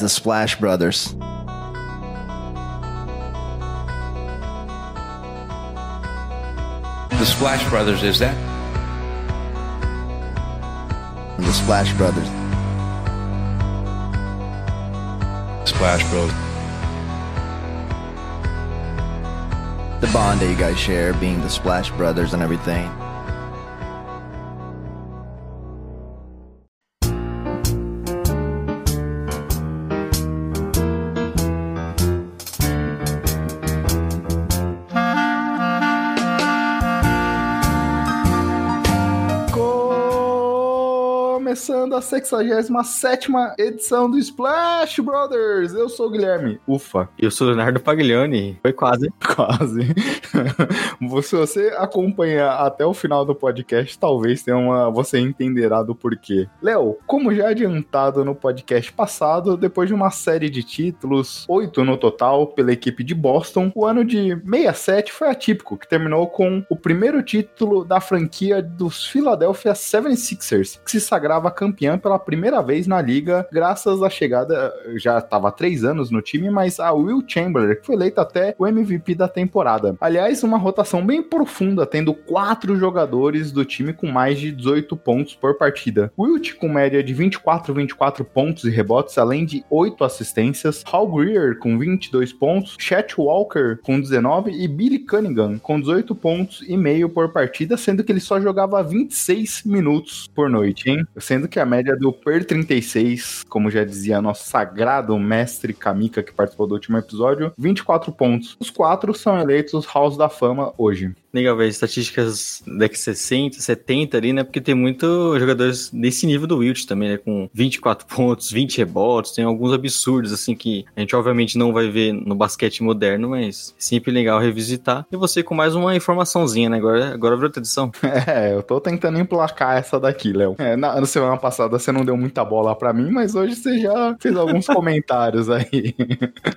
The Splash Brothers. The Splash Brothers, is that? The Splash Brothers. Splash Bros. The bond that you guys share, being the Splash Brothers and everything. Começando a 67 edição do Splash Brothers. Eu sou o Guilherme. Ufa, Eu sou o Leonardo Paglioni. Foi quase. quase. Se você acompanhar até o final do podcast, talvez tenha uma. Você entenderá do porquê. Léo, como já adiantado no podcast passado, depois de uma série de títulos, oito no total, pela equipe de Boston, o ano de 67 foi atípico, que terminou com o primeiro título da franquia dos Philadelphia 76ers, que se sagrava campeã pela primeira vez na liga, graças à chegada, já estava há três anos no time, mas a Will Chamberlain, que foi eleito até o MVP da temporada. Aliás, uma rotação bem profunda, tendo quatro jogadores do time com mais de 18 pontos por partida. Wilt com média de 24, 24 pontos e rebotes, além de 8 assistências. Hal Greer com 22 pontos, Chet Walker com 19 e Billy Cunningham com 18 pontos e meio por partida, sendo que ele só jogava 26 minutos por noite, hein? Sendo que a média do per 36, como já dizia nosso sagrado mestre Kamika que participou do último episódio, 24 pontos. Os quatro são eleitos House da Fama hoje. Legal ver estatísticas da 60, 70 ali, né? Porque tem muitos jogadores desse nível do Wilt também, né? Com 24 pontos, 20 rebotes, tem alguns absurdos, assim, que a gente obviamente não vai ver no basquete moderno, mas sempre legal revisitar. E você com mais uma informaçãozinha, né? Agora, agora virou tradição. É, eu tô tentando emplacar essa daqui, Léo. É, na, na semana passada você não deu muita bola pra mim, mas hoje você já fez alguns comentários aí.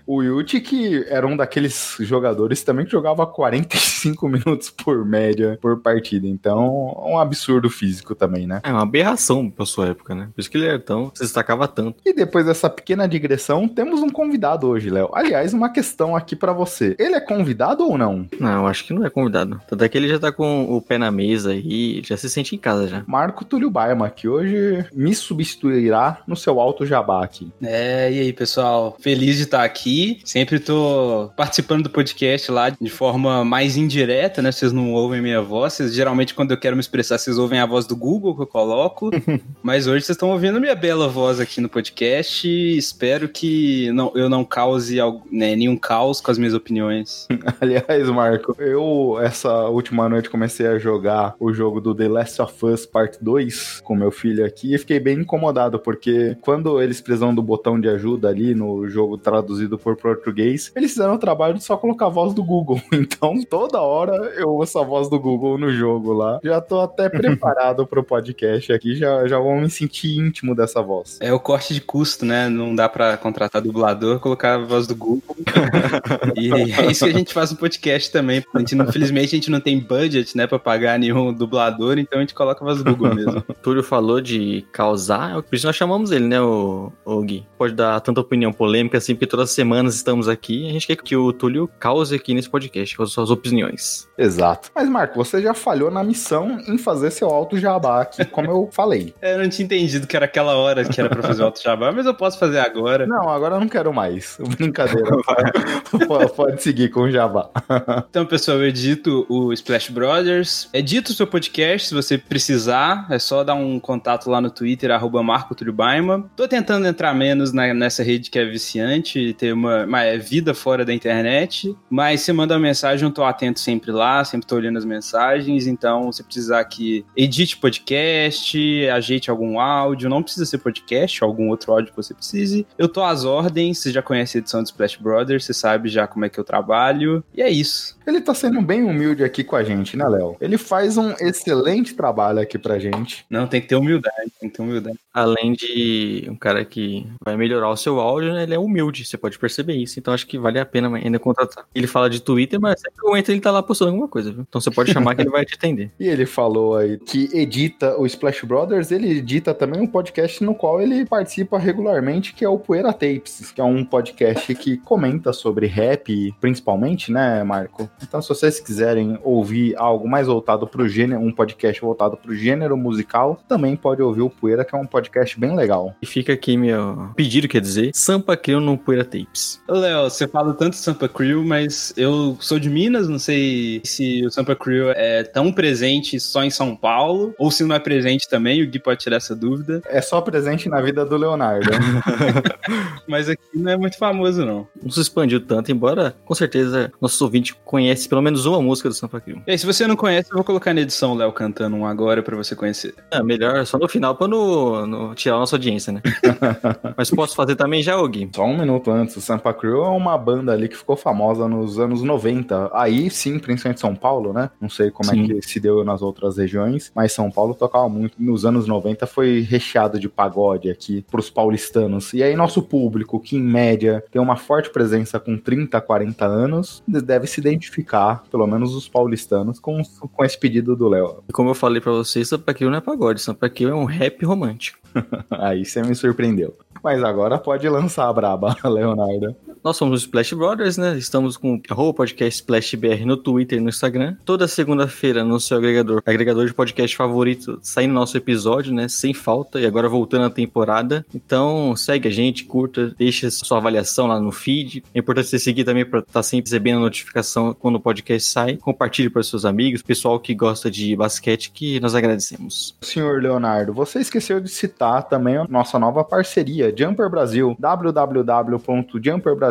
o Wilt, que era um daqueles jogadores também que jogava 45 minutos por média por partida. Então, um absurdo físico também, né? É uma aberração pra sua época, né? Por isso que ele era tão, se destacava tanto. E depois dessa pequena digressão, temos um convidado hoje, Léo. Aliás, uma questão aqui pra você. Ele é convidado ou não? Não, eu acho que não é convidado. Tanto é que ele já tá com o pé na mesa aí, já se sente em casa já. Marco Túlio Baima, que hoje me substituirá no seu alto jabá aqui. É, e aí, pessoal? Feliz de estar aqui. Sempre tô participando do podcast lá de forma mais indireta, né? Vocês não ouvem minha voz. Vocês, geralmente, quando eu quero me expressar, vocês ouvem a voz do Google que eu coloco. Mas hoje vocês estão ouvindo minha bela voz aqui no podcast. Espero que não, eu não cause né, nenhum caos com as minhas opiniões. Aliás, Marco, eu essa última noite comecei a jogar o jogo do The Last of Us Part 2 com meu filho aqui e fiquei bem incomodado, porque quando eles precisam do botão de ajuda ali no jogo traduzido por português, eles fizeram o trabalho de só colocar a voz do Google. Então, toda hora eu ouço a voz do Google no jogo lá. Já tô até preparado pro podcast aqui, já, já vou me sentir íntimo dessa voz. É o corte de custo, né? Não dá pra contratar dublador, colocar a voz do Google. e é isso que a gente faz no podcast também. A gente, infelizmente, a gente não tem budget, né, pra pagar nenhum dublador, então a gente coloca a voz do Google mesmo. O Túlio falou de causar, por isso nós chamamos ele, né, o, o Gui. Pode dar tanta opinião polêmica assim, porque todas as semanas estamos aqui e a gente quer que o Túlio cause aqui nesse podcast com as suas opiniões. Exato. Mas, Marco, você já falhou na missão em fazer seu alto jabá aqui, como eu falei. É, Eu não tinha entendido que era aquela hora que era pra fazer o auto jabá, mas eu posso fazer agora. Não, agora eu não quero mais. Brincadeira. Pode- Pode seguir com o jabá. Então, pessoal, eu edito o Splash Brothers. Edito o seu podcast, se você precisar. É só dar um contato lá no Twitter, arroba Marco Túlio Baima. Tô tentando entrar menos na- nessa rede que é viciante e ter uma, uma vida fora da internet. Mas se manda uma mensagem, eu tô atento sempre lá, sempre tô olhando as mensagens. Então, se precisar que edite podcast, ajeite algum áudio, não precisa ser podcast, algum outro áudio que você precise. Eu tô às ordens, você já conhece a edição do Splash Brothers, você sabe já como é que eu trabalho. E é isso. Ele tá sendo bem humilde aqui com a gente, né, Léo? Ele faz um excelente trabalho aqui pra gente. Não, tem que ter humildade, tem que ter humildade. Além de um cara que vai melhorar o seu áudio, né, ele é humilde, você pode perceber isso. Então acho que vale a pena ainda contratar. Ele fala de Twitter, mas sempre que eu entro ele tá lá postando alguma coisa, viu? Então você pode chamar que ele vai te atender. E ele falou aí que edita o Splash Brothers, ele edita também um podcast no qual ele participa regularmente, que é o Poeira Tapes, que é um podcast que comenta sobre rap, principalmente, né, Marco? Então, se vocês quiserem ouvir algo mais voltado pro gênero, um podcast voltado pro gênero musical, também pode ouvir o Poeira, que é um podcast bem legal. E fica aqui meu pedido, quer dizer, Sampa Crew no Poeira Tapes. Ô, Léo, você fala tanto Sampa Crew, mas eu sou de Minas, não sei se o Sampa Crew é tão presente só em São Paulo, ou se não é presente também, o Gui pode tirar essa dúvida. É só presente na vida do Leonardo. mas aqui não é muito famoso, não. Não se expandiu tanto, embora com certeza nosso ouvinte conhece pelo menos uma música do Sampa Crew. E aí, se você não conhece, eu vou colocar na edição o Léo cantando um agora pra você conhecer. É, melhor só no final pra no, no tirar a nossa audiência, né? mas posso fazer também já, ô Gui? Só um minuto antes, o Sampa Crew é uma banda ali que ficou famosa nos anos 90. Aí sim, principalmente São Paulo, né? Não sei como Sim. é que se deu nas outras regiões, mas São Paulo tocava muito. Nos anos 90 foi recheado de pagode aqui pros paulistanos. E aí nosso público, que em média tem uma forte presença com 30, 40 anos, deve se identificar, pelo menos os paulistanos, com, com esse pedido do Léo. E como eu falei pra vocês, Sampa Crew não é pagode, Sampa Crew é um rap romântico. Aí você me surpreendeu. Mas agora pode lançar a braba, Leonardo. Nós somos os Splash Brothers, né? Estamos com o podcast Splash BR no Twitter e no Instagram. Toda segunda-feira no seu agregador, agregador de podcast favorito, saindo nosso episódio, né? Sem falta. E agora voltando à temporada. Então segue a gente, curta, deixa sua avaliação lá no feed. É importante você seguir também para estar sempre recebendo a notificação quando o podcast sai. Compartilhe para seus amigos, pessoal que gosta de basquete, que nós agradecemos. Senhor Leonardo, você esqueceu de citar também a nossa nova parceria, Jumper Brasil,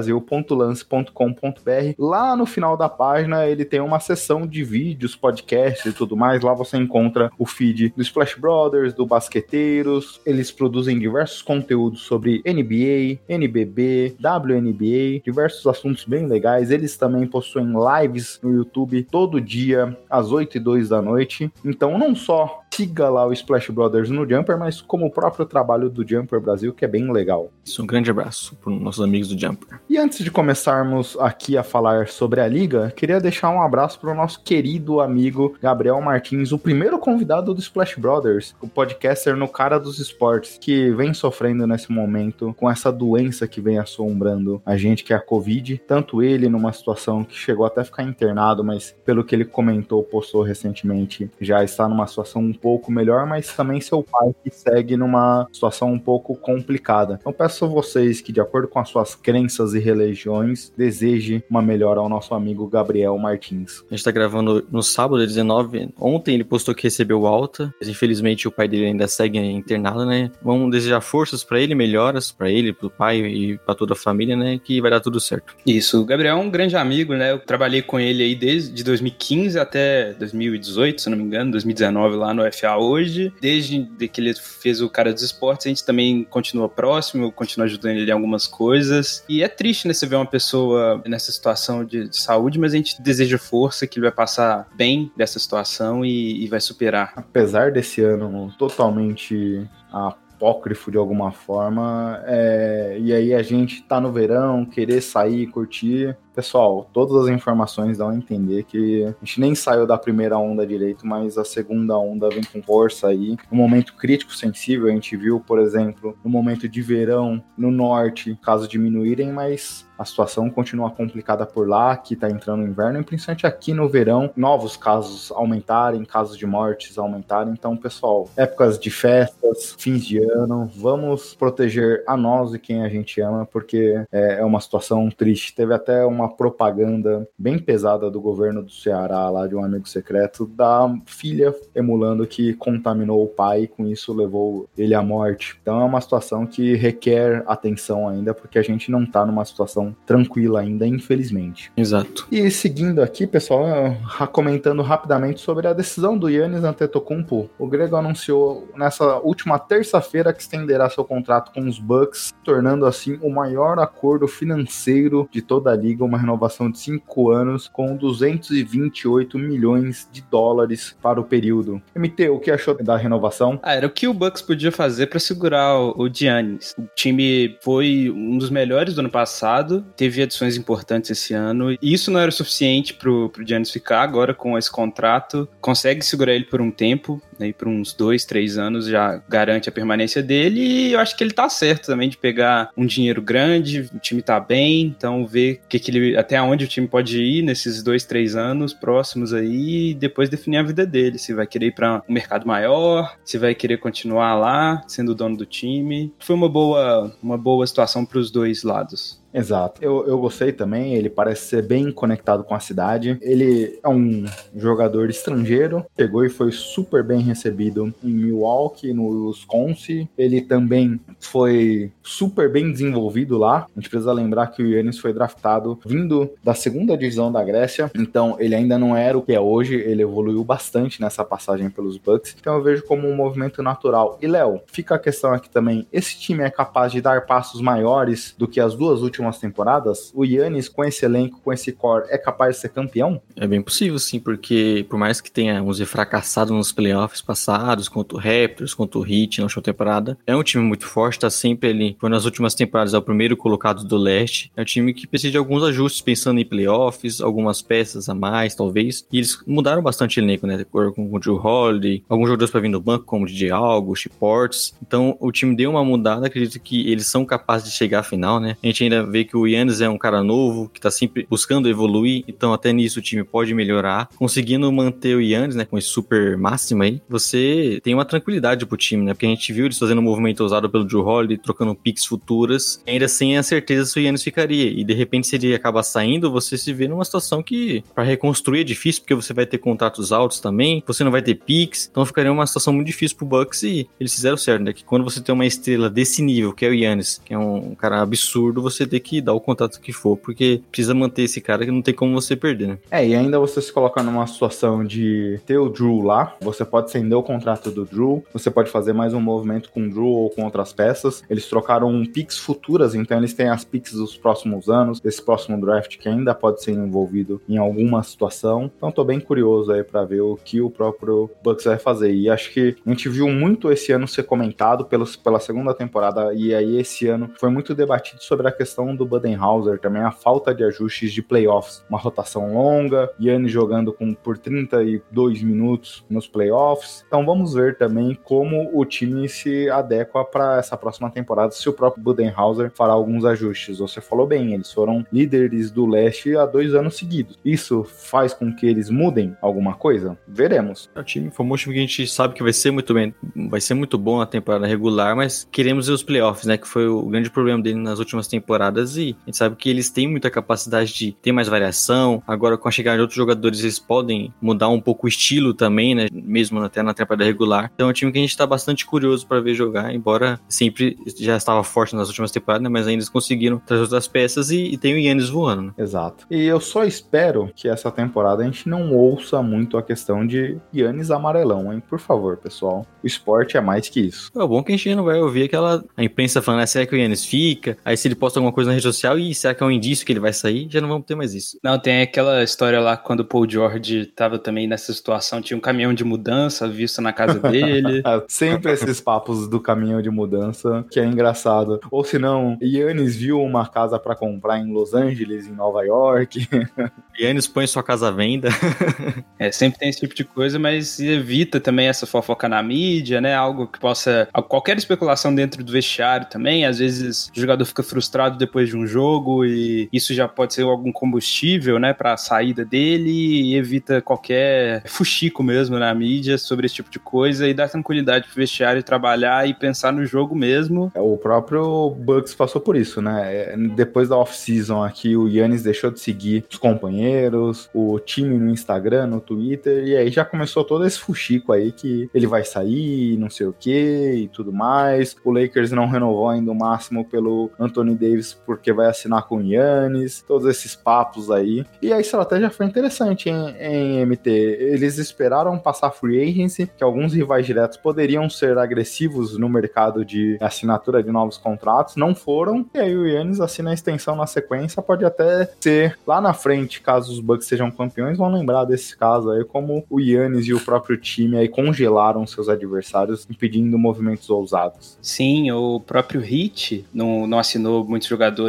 www.jumperbrasil.lance.com.br. Lá no final da página ele tem uma seção de vídeos, podcasts e tudo mais. Lá você encontra o feed do Splash Brothers, do Basqueteiros. Eles produzem diversos conteúdos sobre NBA, NBB, WNBA, diversos assuntos bem legais. Eles também possuem lives no YouTube todo dia às 8 e 2 da noite. Então não só siga lá o Splash Brothers no Jumper, mas como o próprio trabalho do Jumper Brasil, que é bem legal. Isso, um grande abraço para os nossos amigos do Jumper. E antes de começarmos aqui a falar sobre a liga, queria deixar um abraço para o nosso querido amigo Gabriel Martins, o primeiro convidado do Splash Brothers, o podcaster no cara dos esportes, que vem sofrendo nesse momento com essa doença que vem assombrando a gente, que é a Covid. Tanto ele numa situação que chegou até a ficar internado, mas pelo que ele comentou, postou recentemente, já está numa situação um pouco melhor, mas também seu pai que segue numa situação um pouco complicada. Então peço a vocês que, de acordo com as suas crenças e religiões, deseje uma melhora ao nosso amigo Gabriel Martins. A gente tá gravando no sábado, 19. Ontem ele postou que recebeu alta, mas infelizmente o pai dele ainda segue internado, né? Vamos desejar forças pra ele, melhoras pra ele, pro pai e pra toda a família, né? Que vai dar tudo certo. Isso, o Gabriel é um grande amigo, né? Eu trabalhei com ele aí desde 2015 até 2018, se eu não me engano, 2019 lá no FA hoje. Desde que ele fez o cara dos esportes, a gente também continua próximo, eu continuo ajudando ele em algumas coisas. E é triste, né, você ver uma pessoa nessa situação de, de saúde, mas a gente deseja força, que ele vai passar bem dessa situação e, e vai superar. Apesar desse ano totalmente apócrifo de alguma forma, é, e aí a gente tá no verão, querer sair, curtir. Pessoal, todas as informações dão a entender que a gente nem saiu da primeira onda direito, mas a segunda onda vem com força aí. Um momento crítico sensível, a gente viu, por exemplo, no momento de verão no norte, casos diminuírem, mas a situação continua complicada por lá, que tá entrando o inverno, e principalmente aqui no verão, novos casos aumentarem, casos de mortes aumentarem. Então, pessoal, épocas de festas, fins de ano, vamos proteger a nós e quem a gente ama, porque é, é uma situação triste. Teve até uma propaganda bem pesada do governo do Ceará, lá de um amigo secreto, da filha emulando que contaminou o pai, e com isso levou ele à morte. Então é uma situação que requer atenção ainda, porque a gente não tá numa situação tranquila ainda, infelizmente. Exato. E seguindo aqui, pessoal, eh, comentando rapidamente sobre a decisão do Yannis Antetokounmpo. O grego anunciou nessa última terça-feira que estenderá seu contrato com os Bucks, tornando assim o maior acordo financeiro de toda a liga, uma renovação de 5 anos com 228 milhões de dólares para o período. MT, o que achou da renovação? Ah, era o que o Bucks podia fazer para segurar o, o Giannis. O time foi um dos melhores do ano passado, teve adições importantes esse ano, e isso não era o suficiente pro, pro Giannis ficar. Agora, com esse contrato, consegue segurar ele por um tempo, né, por uns dois, três anos já garante a permanência dele, e eu acho que ele tá certo também de pegar um dinheiro grande, o time tá bem, então ver que que ele, até onde o time pode ir nesses dois, três anos próximos aí, e depois definir a vida dele, se vai querer ir para um mercado maior, se vai querer continuar lá, sendo dono do time. Foi uma boa, uma boa situação para os dois lados. Exato. Eu, eu gostei também, ele parece ser bem conectado com a cidade. Ele é um jogador estrangeiro, pegou e foi super bem recebido em Milwaukee, no Wisconsin. Ele também foi super bem desenvolvido lá. A gente precisa lembrar que o Yannis foi draftado vindo da segunda divisão da Grécia, então ele ainda não era o que é hoje, ele evoluiu bastante nessa passagem pelos Bucks. Então eu vejo como um movimento natural. E Léo, fica a questão aqui também, esse time é capaz de dar passos maiores do que as duas últimas últimas temporadas, o Yannis, com esse elenco, com esse core, é capaz de ser campeão? É bem possível, sim, porque por mais que tenha uns fracassado nos playoffs passados, contra o Raptors, contra o Heat na última temporada, é um time muito forte, tá sempre ali. Foi nas últimas temporadas, é o primeiro colocado do leste. É um time que precisa de alguns ajustes, pensando em playoffs, algumas peças a mais, talvez. E eles mudaram bastante o elenco, né? Com o Drew Holiday, alguns jogadores para vir do banco, como o DJ Algo, Ports. Então, o time deu uma mudada, acredito que eles são capazes de chegar à final, né? A gente ainda vê que o Yannis é um cara novo, que tá sempre buscando evoluir, então até nisso o time pode melhorar. Conseguindo manter o Yannis, né, com esse super máximo aí, você tem uma tranquilidade pro time, né? Porque a gente viu eles fazendo um movimento usado pelo Drew Holiday, trocando picks futuras, ainda sem a certeza se o Yannis ficaria. E de repente, se ele acaba saindo, você se vê numa situação que para reconstruir é difícil, porque você vai ter contratos altos também, você não vai ter picks, então ficaria uma situação muito difícil pro Bucks e eles fizeram certo, né? Que quando você tem uma estrela desse nível, que é o Yannis, que é um cara absurdo, você tem que dar o contato que for, porque precisa manter esse cara que não tem como você perder, né? É, e ainda você se coloca numa situação de ter o Drew lá, você pode estender o contrato do Drew, você pode fazer mais um movimento com o Drew ou com outras peças. Eles trocaram picks futuras, então eles têm as picks dos próximos anos, desse próximo draft que ainda pode ser envolvido em alguma situação. Então tô bem curioso aí para ver o que o próprio Bucks vai fazer. E acho que a gente viu muito esse ano ser comentado pelos, pela segunda temporada, e aí esse ano foi muito debatido sobre a questão do Budenhauser, também a falta de ajustes de playoffs. Uma rotação longa, Yannis jogando com, por 32 minutos nos playoffs. Então vamos ver também como o time se adequa para essa próxima temporada, se o próprio Budenhauser fará alguns ajustes. Você falou bem, eles foram líderes do leste há dois anos seguidos. Isso faz com que eles mudem alguma coisa? Veremos. O time formou um time que a gente sabe que vai ser muito bem, vai ser muito bom na temporada regular, mas queremos ver os playoffs, né? Que foi o grande problema dele nas últimas temporadas e a gente sabe que eles têm muita capacidade de ter mais variação. Agora, com a chegada de outros jogadores, eles podem mudar um pouco o estilo também, né? Mesmo até na temporada regular. Então é um time que a gente tá bastante curioso para ver jogar, embora sempre já estava forte nas últimas temporadas, né? Mas ainda eles conseguiram trazer outras peças e, e tem o Yannis voando, né? Exato. E eu só espero que essa temporada a gente não ouça muito a questão de Yannis amarelão, hein? Por favor, pessoal. O esporte é mais que isso. É bom que a gente não vai ouvir aquela a imprensa falando, ah, será que o Yannis fica? Aí se ele posta alguma coisa na rede social, e será que é um indício que ele vai sair? Já não vamos ter mais isso. Não, tem aquela história lá quando o Paul George tava também nessa situação, tinha um caminhão de mudança visto na casa dele. Sempre esses papos do caminhão de mudança, que é engraçado. Ou se não, Yannis viu uma casa para comprar em Los Angeles, em Nova York. Yannis põe sua casa à venda. é, sempre tem esse tipo de coisa, mas evita também essa fofoca na mídia, né? Algo que possa. Qualquer especulação dentro do vestiário também. Às vezes o jogador fica frustrado depois de um jogo e isso já pode ser algum combustível, né, para a saída dele e evita qualquer fuxico mesmo na mídia sobre esse tipo de coisa e dá tranquilidade pro vestiário trabalhar e pensar no jogo mesmo. O próprio Bucks passou por isso, né? Depois da off-season aqui, o Yannis deixou de seguir os companheiros, o time no Instagram, no Twitter, e aí já começou todo esse fuxico aí que ele vai sair, não sei o que e tudo mais. O Lakers não renovou ainda o máximo pelo Anthony Davis porque vai assinar com o Yannis, todos esses papos aí. E a estratégia foi interessante em, em MT. Eles esperaram passar free agency, que alguns rivais diretos poderiam ser agressivos no mercado de assinatura de novos contratos, não foram. E aí o Yannis assina a extensão na sequência, pode até ser lá na frente, caso os Bucks sejam campeões, vão lembrar desse caso aí, como o Yannis e o próprio time aí congelaram seus adversários, impedindo movimentos ousados. Sim, o próprio Hit não, não assinou muitos jogadores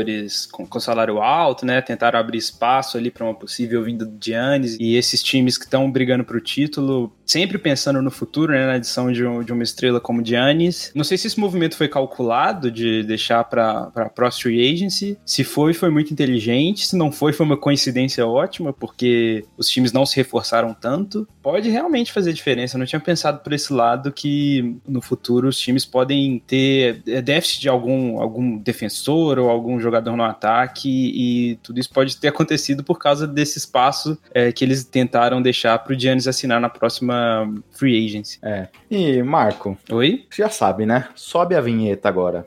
com, com salário alto, né? Tentaram abrir espaço ali para uma possível vinda do Giannis e esses times que estão brigando para o título, sempre pensando no futuro, né? Na adição de, um, de uma estrela como Giannis. Não sei se esse movimento foi calculado de deixar para a Pro Free Agency. Se foi, foi muito inteligente. Se não foi, foi uma coincidência ótima, porque os times não se reforçaram tanto. Pode realmente fazer diferença. Eu não tinha pensado por esse lado que no futuro os times podem ter é, déficit de algum, algum defensor ou algum jogador no ataque e tudo isso pode ter acontecido por causa desse espaço é, que eles tentaram deixar para o Giannis assinar na próxima free agency. É. E Marco, Oi? já sabe, né? Sobe a vinheta agora.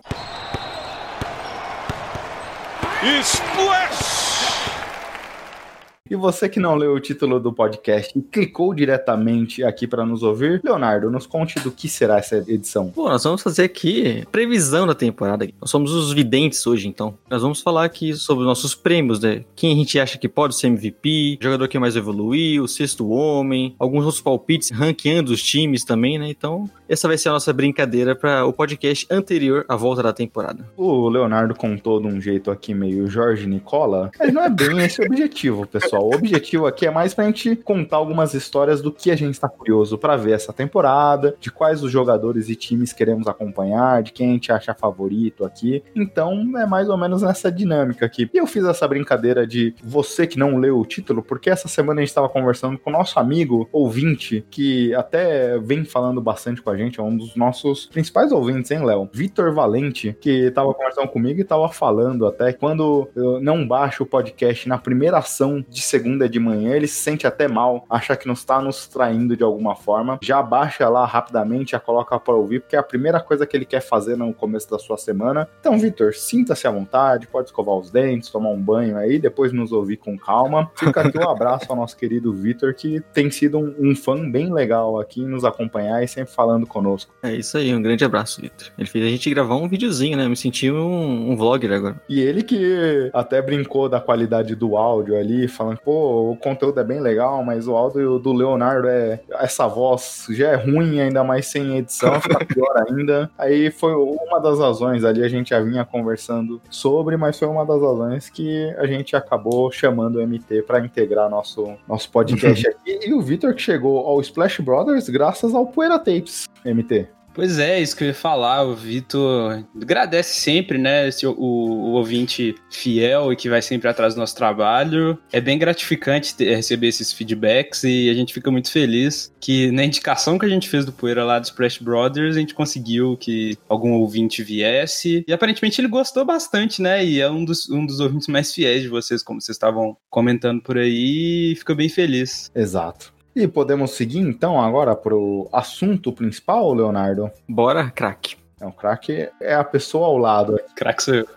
E você que não leu o título do podcast e clicou diretamente aqui para nos ouvir, Leonardo, nos conte do que será essa edição. Bom, nós vamos fazer aqui previsão da temporada. Nós somos os videntes hoje, então. Nós vamos falar aqui sobre os nossos prêmios, né? Quem a gente acha que pode ser MVP, jogador que mais evoluiu, o sexto homem, alguns outros palpites, ranqueando os times também, né? Então, essa vai ser a nossa brincadeira para o podcast anterior à volta da temporada. O Leonardo contou de um jeito aqui meio Jorge Nicola, mas não é bem esse o objetivo, pessoal. O objetivo aqui é mais pra gente contar algumas histórias do que a gente está curioso para ver essa temporada, de quais os jogadores e times queremos acompanhar, de quem a gente acha favorito aqui. Então é mais ou menos nessa dinâmica aqui. E eu fiz essa brincadeira de você que não leu o título, porque essa semana a gente estava conversando com o nosso amigo ouvinte, que até vem falando bastante com a gente, é um dos nossos principais ouvintes, hein, Léo? Vitor Valente, que estava conversando comigo e estava falando até quando eu não baixo o podcast na primeira ação de segunda de manhã, ele se sente até mal, acha que não está nos traindo de alguma forma. Já baixa lá rapidamente, já coloca para ouvir, porque é a primeira coisa que ele quer fazer no começo da sua semana. Então, Vitor, sinta-se à vontade, pode escovar os dentes, tomar um banho aí, depois nos ouvir com calma. Fica aqui um abraço ao nosso querido Vitor, que tem sido um, um fã bem legal aqui, nos acompanhar e sempre falando conosco. É isso aí, um grande abraço, Vitor. Ele fez a gente gravar um videozinho, né? Me senti um, um vlogger agora. E ele que até brincou da qualidade do áudio ali, falando, pô, o conteúdo é bem legal, mas o áudio do Leonardo é. Essa voz já é ruim, ainda mais sem edição, fica pior ainda. Aí foi uma das razões ali, a gente já vinha conversando sobre, mas foi uma das razões que a gente acabou chamando o MT para integrar nosso, nosso podcast aqui. E o Vitor que chegou ao Splash Brothers graças ao Poeira Tapes, MT. Pois é, isso que eu ia falar. O Vitor agradece sempre, né? Esse, o, o, ouvinte fiel e que vai sempre atrás do nosso trabalho. É bem gratificante ter, receber esses feedbacks e a gente fica muito feliz que na indicação que a gente fez do Poeira lá do Splash Brothers, a gente conseguiu que algum ouvinte viesse. E aparentemente ele gostou bastante, né? E é um dos, um dos ouvintes mais fiéis de vocês, como vocês estavam comentando por aí. E fica bem feliz. Exato. E podemos seguir então agora pro assunto principal, Leonardo? Bora, craque. É, o craque é a pessoa ao lado. Craque sou eu.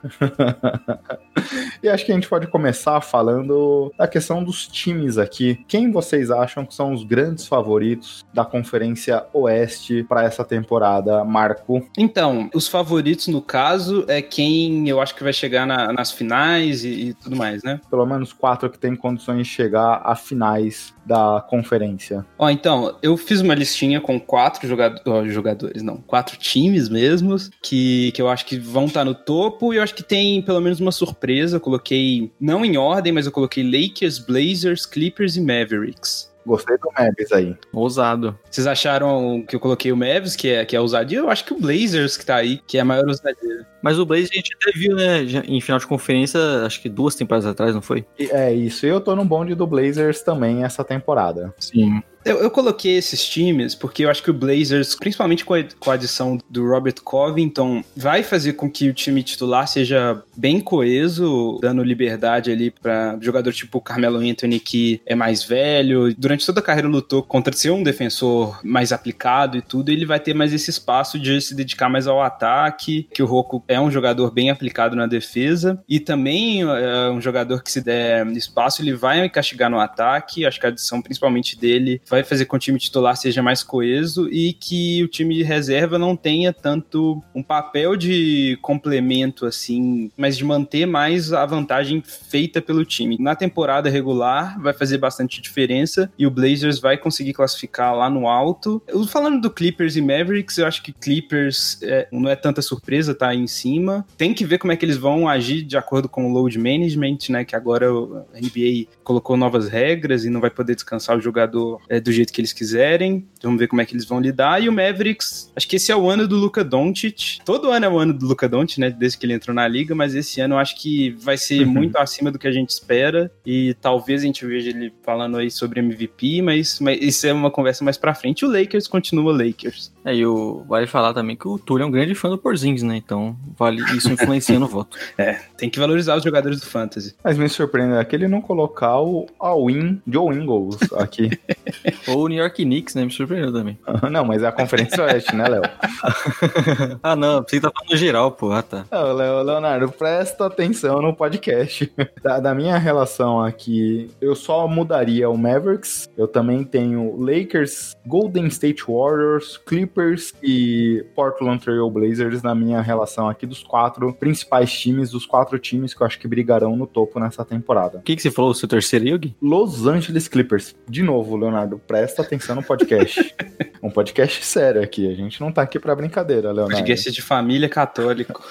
e acho que a gente pode começar falando da questão dos times aqui. Quem vocês acham que são os grandes favoritos da Conferência Oeste para essa temporada, Marco? Então, os favoritos no caso é quem eu acho que vai chegar na, nas finais e, e, tudo mais, né? Pelo menos quatro que tem condições de chegar a finais da conferência. Ó, então, eu fiz uma listinha com quatro jogador, jogadores, não, quatro times mesmos, que, que eu acho que vão estar tá no topo, e eu acho que tem pelo menos uma surpresa. Eu coloquei, não em ordem, mas eu coloquei Lakers, Blazers, Clippers e Mavericks. Gostei do Mavis aí. Ousado. Vocês acharam que eu coloquei o Mavis, que é, que é ousadia? Eu acho que o Blazers que tá aí, que é a maior ousadia. Mas o Blazers a gente até viu, né, em final de conferência, acho que duas temporadas atrás, não foi? É isso. Eu tô no bonde do Blazers também essa temporada. Sim. Eu, eu, coloquei esses times porque eu acho que o Blazers, principalmente com a, com a adição do Robert Covington, vai fazer com que o time titular seja bem coeso, dando liberdade ali para jogador tipo Carmelo Anthony, que é mais velho, durante toda a carreira lutou contra ser um defensor mais aplicado e tudo, ele vai ter mais esse espaço de se dedicar mais ao ataque, que o Rocco é um jogador bem aplicado na defesa, e também é um jogador que se der espaço, ele vai castigar no ataque, acho que a adição principalmente dele vai fazer com que o time titular seja mais coeso e que o time de reserva não tenha tanto um papel de complemento assim, mas de manter mais a vantagem feita pelo time. Na temporada regular vai fazer bastante diferença e o Blazers vai conseguir classificar lá no alto. Eu, falando do Clippers e Mavericks, eu acho que Clippers é, não é tanta surpresa, tá aí em cima. Tem que ver como é que eles vão agir de acordo com o load management, né? Que agora a NBA colocou novas regras e não vai poder descansar o jogador é, do jeito que eles quiserem. Vamos ver como é que eles vão lidar. E o Mavericks, acho que esse é o ano do Luca Doncic. Todo ano é o ano do Luca Doncic, né? Desde que ele entrou na liga, mas esse ano eu acho que vai ser uhum. muito acima do que a gente espera. E talvez a gente veja ele falando aí sobre MVP, mas, mas isso é uma conversa mais pra frente. O Lakers continua Lakers. É, e o, vale falar também que o Túlio é um grande fã do Porzingis, né? Então, vale isso influencia no voto. É, tem que valorizar os jogadores do Fantasy. Mas me surpreende é que ele não colocar o All-In Joe Ingles aqui. Ou o New York Knicks, né? Me também. não, mas é a Conferência Oeste, né, Léo? ah, não, você tá falando geral, pô. Ah, tá. Não, Leonardo, presta atenção no podcast. da, da minha relação aqui, eu só mudaria o Mavericks. Eu também tenho Lakers, Golden State Warriors, Clippers e Portland Trail Blazers na minha relação aqui dos quatro principais times, dos quatro times que eu acho que brigarão no topo nessa temporada. O que, que você falou, seu terceiro, Yugi? Los Angeles Clippers. De novo, Leonardo, presta atenção no podcast. um podcast sério aqui. A gente não tá aqui pra brincadeira, Leonardo. Podcast de família católico.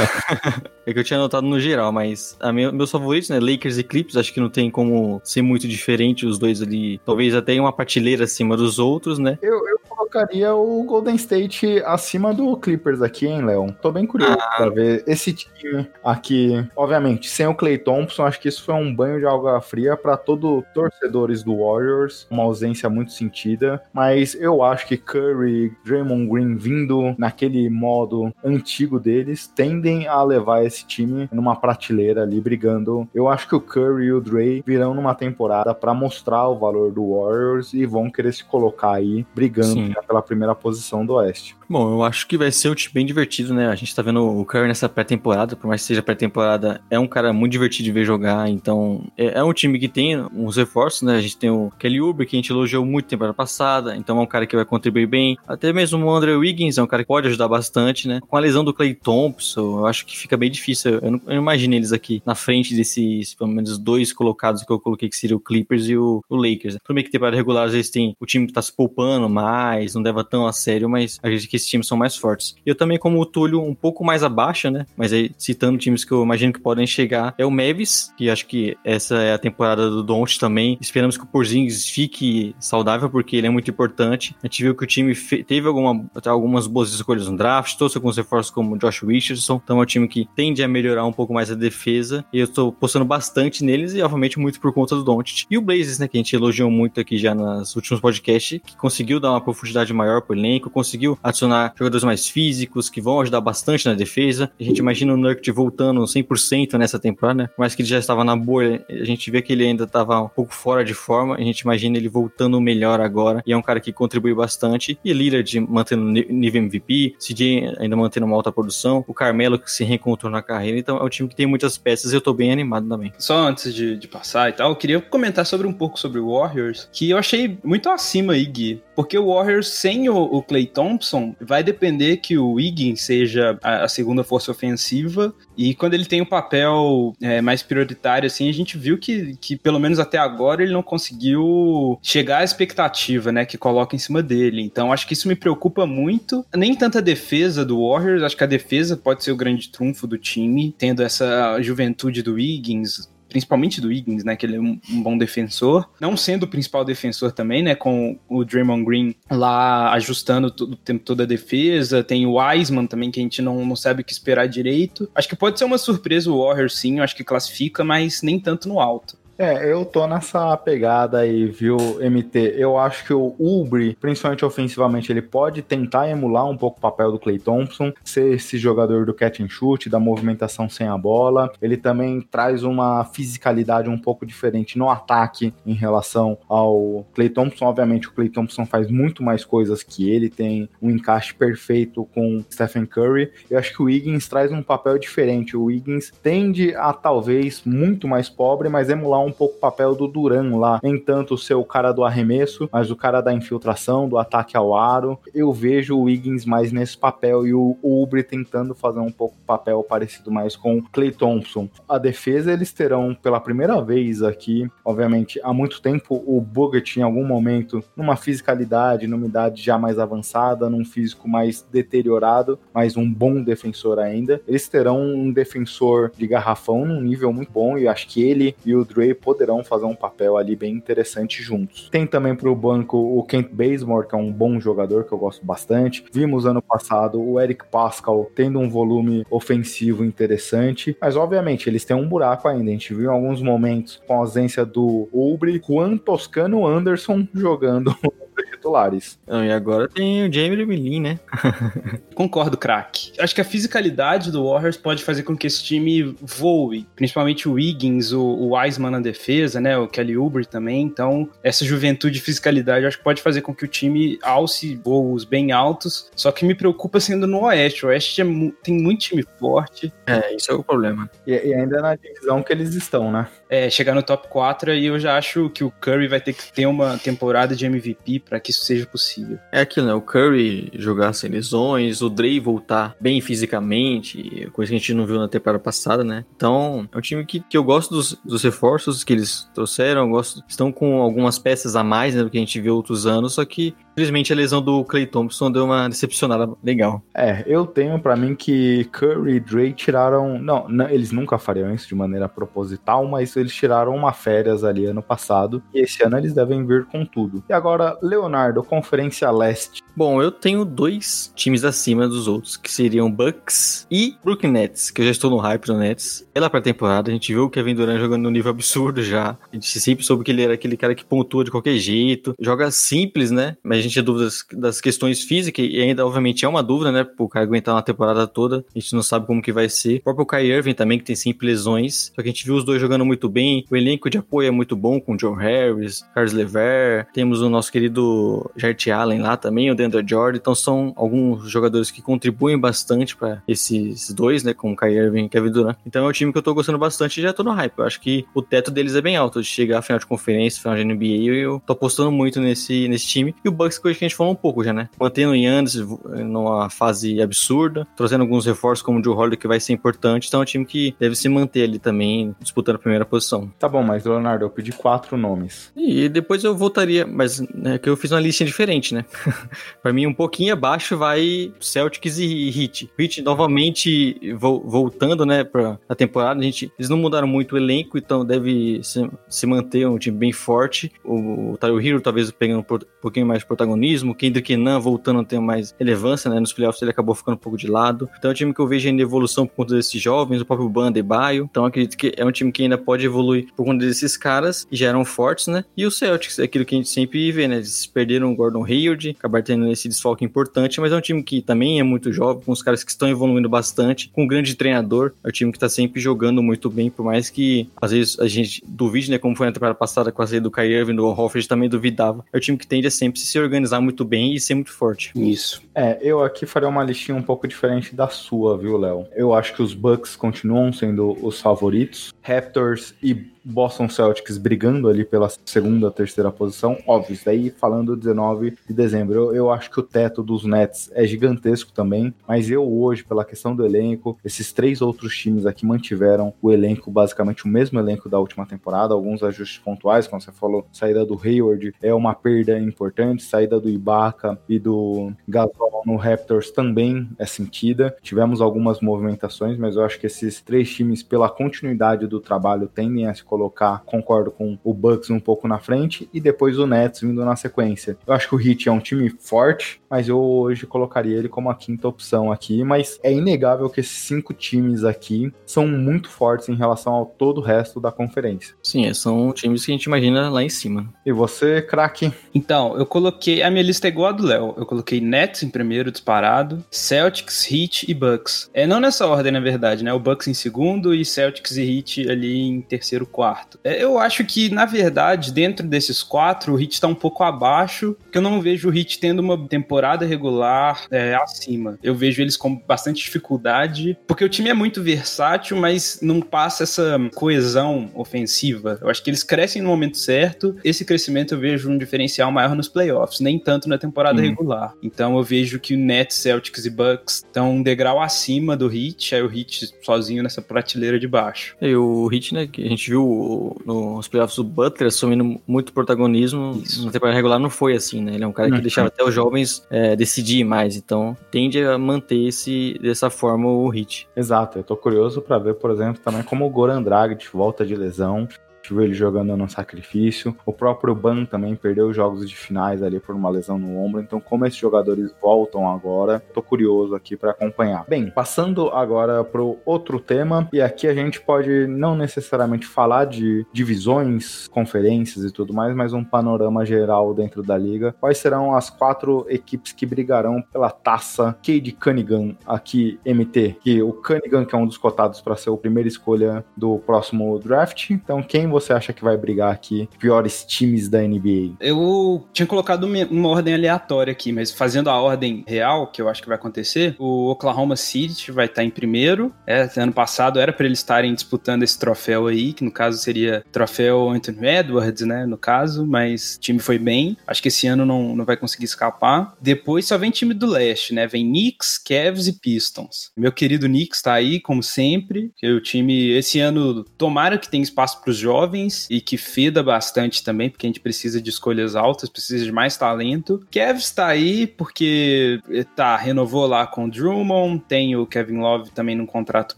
é que eu tinha anotado no geral, mas a minha, meus favoritos, né? Lakers e Clippers, acho que não tem como ser muito diferente os dois ali. Talvez até uma partilheira acima dos outros, né? Eu, eu colocaria o Golden State acima do Clippers aqui, hein, Léo? Tô bem curioso ah. pra ver esse time aqui. Obviamente, sem o Clay Thompson, acho que isso foi um banho de água fria para todo torcedores do Warriors, uma ausência muito sentida, mas eu acho que Curry, Draymond Green vindo naquele modo antigo deles, tendem a levar esse time numa prateleira ali brigando. Eu acho que o Curry e o Dray virão numa temporada para mostrar o valor do Warriors e vão querer se colocar aí brigando pela primeira posição do Oeste. Bom, eu acho que vai ser um time bem divertido, né? A gente tá vendo o Curry nessa pré-temporada, por mais que seja pré-temporada, é um cara muito divertido de ver jogar, então é, é, um time que tem uns reforços, né? A gente tem o Kelly Uber, que a gente elogiou muito temporada passada, então é um cara que vai contribuir bem. Até mesmo o André Wiggins é um cara que pode ajudar bastante, né? Com a lesão do Clay Thompson, eu acho que fica bem difícil. Eu não, eu imagino eles aqui na frente desses, pelo menos, dois colocados que eu coloquei, que seria o Clippers e o, o Lakers. Primeiro que temporada regular, às vezes tem o time que tá se poupando mais, não leva tão a sério, mas a gente que esses times são mais fortes. Eu também, como o Túlio, um pouco mais abaixo, né? Mas aí, citando times que eu imagino que podem chegar, é o Mavis, que acho que essa é a temporada do Don't também. Esperamos que o Porzingis fique saudável, porque ele é muito importante. A gente viu que o time teve alguma, algumas boas escolhas no draft, trouxe alguns reforços como o Josh Richardson, então é um time que tende a melhorar um pouco mais a defesa, e eu estou postando bastante neles, e obviamente muito por conta do Don't. E o Blazers, né, que a gente elogiou muito aqui já nos últimos podcasts, que conseguiu dar uma profundidade maior pro elenco, conseguiu adicionar jogadores mais físicos, que vão ajudar bastante na defesa. A gente imagina o Nurkic voltando 100% nessa temporada, né? Mas que ele já estava na bolha, a gente vê que ele ainda estava um pouco fora de forma, a gente imagina ele voltando melhor agora, e é um cara que contribui bastante. E Lillard mantendo nível MVP, CJ ainda mantendo uma alta produção, o Carmelo que se reencontrou na carreira, então é um time que tem muitas peças e eu tô bem animado também. Só antes de, de passar e tal, eu queria comentar sobre um pouco sobre o Warriors, que eu achei muito acima aí, Gui, porque o Warriors sem o, o Clay Thompson vai depender que o Wiggins seja a, a segunda força ofensiva e quando ele tem um papel é, mais prioritário, assim, a gente viu que, que, pelo menos até agora, ele não conseguiu chegar à expectativa, né, que coloca em cima dele. Então, acho que isso me preocupa muito. Nem tanto a defesa do Warriors, acho que a defesa pode ser o grande trunfo do time, tendo essa juventude do Wiggins, principalmente do Higgins, né, que ele é um, um, bom defensor, não sendo o principal defensor também, né, com o Draymond Green lá ajustando todo, o tempo toda a defesa, tem o Wiseman também, que a gente não, não sabe o que esperar direito. Acho que pode ser uma surpresa o Warriors, sim, acho que classifica, mas nem tanto no alto. É, eu tô nessa pegada aí, viu, MT? Eu acho que o Ubre, principalmente ofensivamente, ele pode tentar emular um pouco o papel do Clay Thompson, ser esse jogador do catch and shoot, da movimentação sem a bola. Ele também traz uma fisicalidade um pouco diferente no ataque em relação ao Clay Thompson. Obviamente, o Clay Thompson faz muito mais coisas que ele, tem um encaixe perfeito com Stephen Curry. Eu acho que o Wiggins traz um papel diferente. O Wiggins tende a talvez muito mais pobre, mas emular um pouco o papel do Duran lá. Nem tanto ser o cara do arremesso, mas o cara da infiltração, do ataque ao aro. Eu vejo o Wiggins mais nesse papel e o Ubre tentando fazer um pouco papel parecido mais com Clay Thompson. A defesa eles terão pela primeira vez aqui, obviamente, há muito tempo o Bogut em algum momento numa fisicalidade, numa idade já mais avançada, num físico mais deteriorado, mas um bom defensor ainda. Eles terão um defensor de garrafão num nível muito bom e acho que ele e o Dre poderão fazer um papel ali bem interessante juntos. Tem também para o banco o Kent Bazemore, que é um bom jogador que eu gosto bastante. Vimos ano passado o Eric Pascal tendo um volume ofensivo interessante, mas obviamente eles têm um buraco ainda. A gente viu em alguns momentos com a ausência do Ubre, Juan Toscano Anderson jogando titulares. Não, e agora tem o Jamie Milin, né? Concordo, craque. Acho que a fisicalidade do Warriors pode fazer com que esse time voe, principalmente o Wiggins, o, o Wiseman na defesa, né? O Kelly Oubre também. Então, essa juventude e fisicalidade acho que pode fazer com que o time alce voos bem altos. Só que me preocupa sendo no Oeste. O Oeste é, tem muito time forte. É, isso é o problema. E, e ainda na divisão que eles estão, né? É, chegar no top 4 e eu já acho que o Curry vai ter que ter uma temporada de MVP para que isso seja possível. É aquilo, né? O Curry jogar sem lesões, o Dre voltar bem fisicamente, coisa que a gente não viu na temporada passada, né? Então, é um time que, que eu gosto dos, dos reforços que eles trouxeram, eu gosto, estão com algumas peças a mais, né, do que a gente viu outros anos, só que Infelizmente a lesão do Clay Thompson deu uma decepcionada legal. É, eu tenho para mim que Curry e Dre tiraram. Não, não, eles nunca fariam isso de maneira proposital, mas eles tiraram uma férias ali ano passado. E esse ano eles devem vir com tudo. E agora, Leonardo, Conferência Leste. Bom, eu tenho dois times acima dos outros, que seriam Bucks e Brooklyn Nets, que eu já estou no hype do Nets. Pela pré-temporada, a gente viu o Kevin Durant jogando no nível absurdo já. A gente sempre soube que ele era aquele cara que pontua de qualquer jeito. Joga simples, né? Mas a gente tinha dúvidas das questões físicas, e ainda, obviamente, é uma dúvida, né? Pro cara aguentar uma temporada toda. A gente não sabe como que vai ser. O próprio Kai Irving também, que tem sempre lesões. Só que a gente viu os dois jogando muito bem. O elenco de apoio é muito bom, com o Joe Harris, Carlos Lever. Temos o nosso querido Jart Allen lá também, o Deandre Jordan. Então são alguns jogadores que contribuem bastante para esses dois, né? Como o Kai Irving e Kevin Durant. Então é um time que eu tô gostando bastante e já tô no hype. Eu acho que o teto deles é bem alto, de chegar à final de conferência, final de NBA. E eu tô apostando muito nesse, nesse time. E o Bucks, coisa que a gente falou um pouco já, né? Mantendo o Yannis numa fase absurda, trazendo alguns reforços como o Joe Holiday, que vai ser importante. Então é um time que deve se manter ali também, disputando a primeira posição. Tá bom, mas Leonardo, eu pedi quatro nomes. E depois eu voltaria, mas né, que eu fiz uma listinha diferente, né? pra mim, um pouquinho abaixo vai Celtics e Heat. Heat novamente vo voltando, né, pra a temporada. A gente, eles não mudaram muito o elenco, então deve se, se manter um time bem forte. O, o Tyler Hero talvez pegando um pouquinho mais de protagonismo. Kendrick Nunn voltando a ter mais relevância, né? Nos playoffs ele acabou ficando um pouco de lado. Então é um time que eu vejo ainda evolução por conta desses jovens, o próprio Banda e Baio. Então acredito que é um time que ainda pode evoluir por conta desses caras que já eram fortes, né? E o Celtics, é aquilo que a gente sempre vê, né? Eles perderam o Gordon Hayward, acabaram tendo esse desfalque importante, mas é um time que também é muito jovem, com os caras que estão evoluindo bastante, com um grande treinador. É um time que tá sempre jogando muito bem, por mais que às vezes a gente duvide, né? Como foi na temporada passada com a saída do Kyrie Irving, do Hofford também duvidava. É um time que tende a sempre se organizar muito bem e ser muito forte. Isso. É, eu aqui faria uma listinha um pouco diferente da sua, viu, Léo? Eu acho que os Bucks continuam sendo os favoritos. Raptors e Boston Celtics brigando ali pela segunda, terceira posição, óbvio, isso daí falando 19 de dezembro. Eu, eu, acho que o teto dos Nets é gigantesco também, mas eu hoje, pela questão do elenco, esses três outros times aqui mantiveram o elenco, basicamente o mesmo elenco da última temporada, alguns ajustes pontuais, como você falou, saída do Hayward é uma perda importante, saída do Ibaka e do Gasol no Raptors também é sentida. Tivemos algumas movimentações, mas eu acho que esses três times, pela continuidade do trabalho, tendem a se colocar, concordo com o Bucks um pouco na frente e depois o Nets vindo na sequência. Eu acho que o Heat é um time forte, mas eu hoje colocaria ele como a quinta opção aqui, mas é inegável que esses cinco times aqui são muito fortes em relação ao todo o resto da conferência. Sim, é, são times que a gente imagina lá em cima. E você, craque? Então, eu coloquei. A minha lista é igual a do Léo. Eu coloquei Nets em primeiro, disparado, Celtics, Heat e Bucks. É não nessa ordem, na verdade, né? O Bucks em segundo e Celtics e Heat ali em terceiro, quarto. É, eu acho que, na verdade, dentro desses quatro, o Heat tá um pouco abaixo, porque eu não vejo o Heat tendo uma temporada regular é, acima. Eu vejo eles com bastante dificuldade, porque o time é muito versátil, mas não passa essa coesão ofensiva. Eu acho que eles crescem no momento certo. Esse crescimento eu vejo um diferencial maior nos playoffs, nem tanto na temporada Uhum. regular. Então eu vejo que o Nets, Celtics e Bucks estão um degrau acima do Heat, aí o Heat sozinho nessa prateleira de baixo. E o Heat, né, que a gente viu nos playoffs o Butler assumindo muito protagonismo. Isso. Na temporada regular não foi assim, né? Ele é um cara que Uhum. deixava até os jovens é, decidir mais. Então tende a manter esse, dessa forma o Heat. Exato, eu tô curioso pra ver, por exemplo, também como o Goran Dragic volta de lesão. Gente viu ele jogando no sacrifício. O próprio Ban também perdeu os jogos de finais ali por uma lesão no ombro. Então, como esses jogadores voltam agora, tô curioso aqui pra acompanhar. Bem, passando agora pro outro tema, e aqui a gente pode não necessariamente falar de divisões, conferências e tudo mais, mas um panorama geral dentro da liga. Quais serão as quatro equipes que brigarão pela taça Cade Cunningham aqui, MT? Que o Cunningham, que é um dos cotados para ser a primeira escolha do próximo draft. Então, quem você acha que vai brigar aqui? Piores times da NBA? Eu tinha colocado uma ordem aleatória aqui, mas fazendo a ordem real, que eu acho que vai acontecer, o Oklahoma City vai estar em primeiro. É, ano passado era para eles estarem disputando esse troféu aí, que no caso seria troféu Anthony Edwards, né? No caso, mas o time foi bem. Acho que esse ano não, não vai conseguir escapar. Depois só vem time do leste, né? Vem Knicks, Cavs e Pistons. Meu querido Knicks tá aí, como sempre. O time, esse ano, tomara que tenha espaço para os jovens e que feda bastante também, porque a gente precisa de escolhas altas, precisa de mais talento. Cavs tá aí porque tá, renovou lá com o Drummond, tem o Kevin Love também num contrato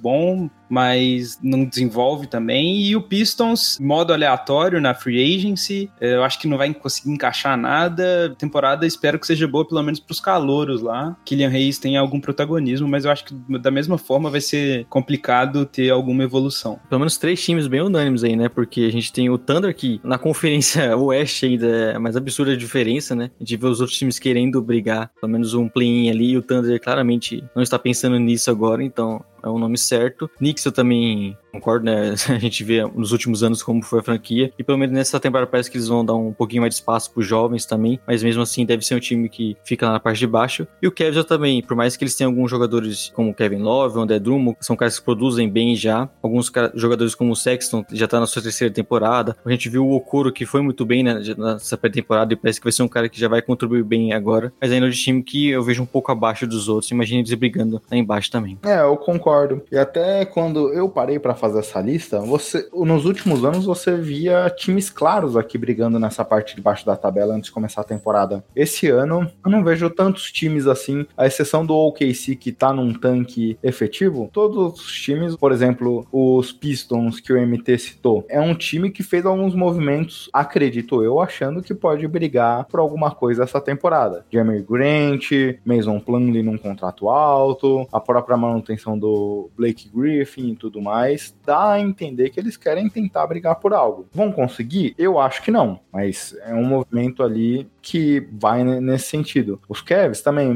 bom, mas não desenvolve também. E o Pistons, modo aleatório na free agency, eu acho que não vai conseguir encaixar nada. Temporada espero que seja boa, pelo menos pros calouros lá. Killian Hayes tem algum protagonismo, mas eu acho que da mesma forma vai ser complicado ter alguma evolução. Pelo menos três times bem unânimes aí, né? Porque a gente tem o Thunder, que na conferência oeste ainda é mais absurda a diferença, né? A gente vê os outros times querendo brigar, pelo menos um play-in ali, e o Thunder claramente não está pensando nisso agora, então é o nome certo. Eu também concordo, né? A gente vê nos últimos anos como foi a franquia. E pelo menos nessa temporada parece que eles vão dar um pouquinho mais de espaço pros jovens também. Mas mesmo assim deve ser um time que fica na parte de baixo. E o Cavs também, por mais que eles tenham alguns jogadores como Kevin Love, André Drummond, são caras que produzem bem já. Alguns jogadores como o Sexton já tá na sua terceira temporada. A gente viu o Okoro que foi muito bem né, nessa pré-temporada e parece que vai ser um cara que já vai contribuir bem agora. Mas ainda é um time que eu vejo um pouco abaixo dos outros. Imagina eles brigando lá embaixo também. É, eu concordo. E até quando eu parei pra fazer essa lista, você, nos últimos anos você via times claros aqui brigando nessa parte de baixo da tabela antes de começar a temporada. Esse ano eu não vejo tantos times assim, à exceção do OKC que tá num tanque efetivo. Todos os times, por exemplo, os Pistons que o MT citou, é um time que fez alguns movimentos, acredito eu, achando que pode brigar por alguma coisa essa temporada. Jeremy Grant, Mason Plumlee num contrato alto, a própria manutenção do Blake Griffin e tudo mais, dá a entender que eles querem tentar brigar por algo. Vão conseguir? Eu acho que não, mas é um movimento ali que vai ne- nesse sentido. Os Cavs também,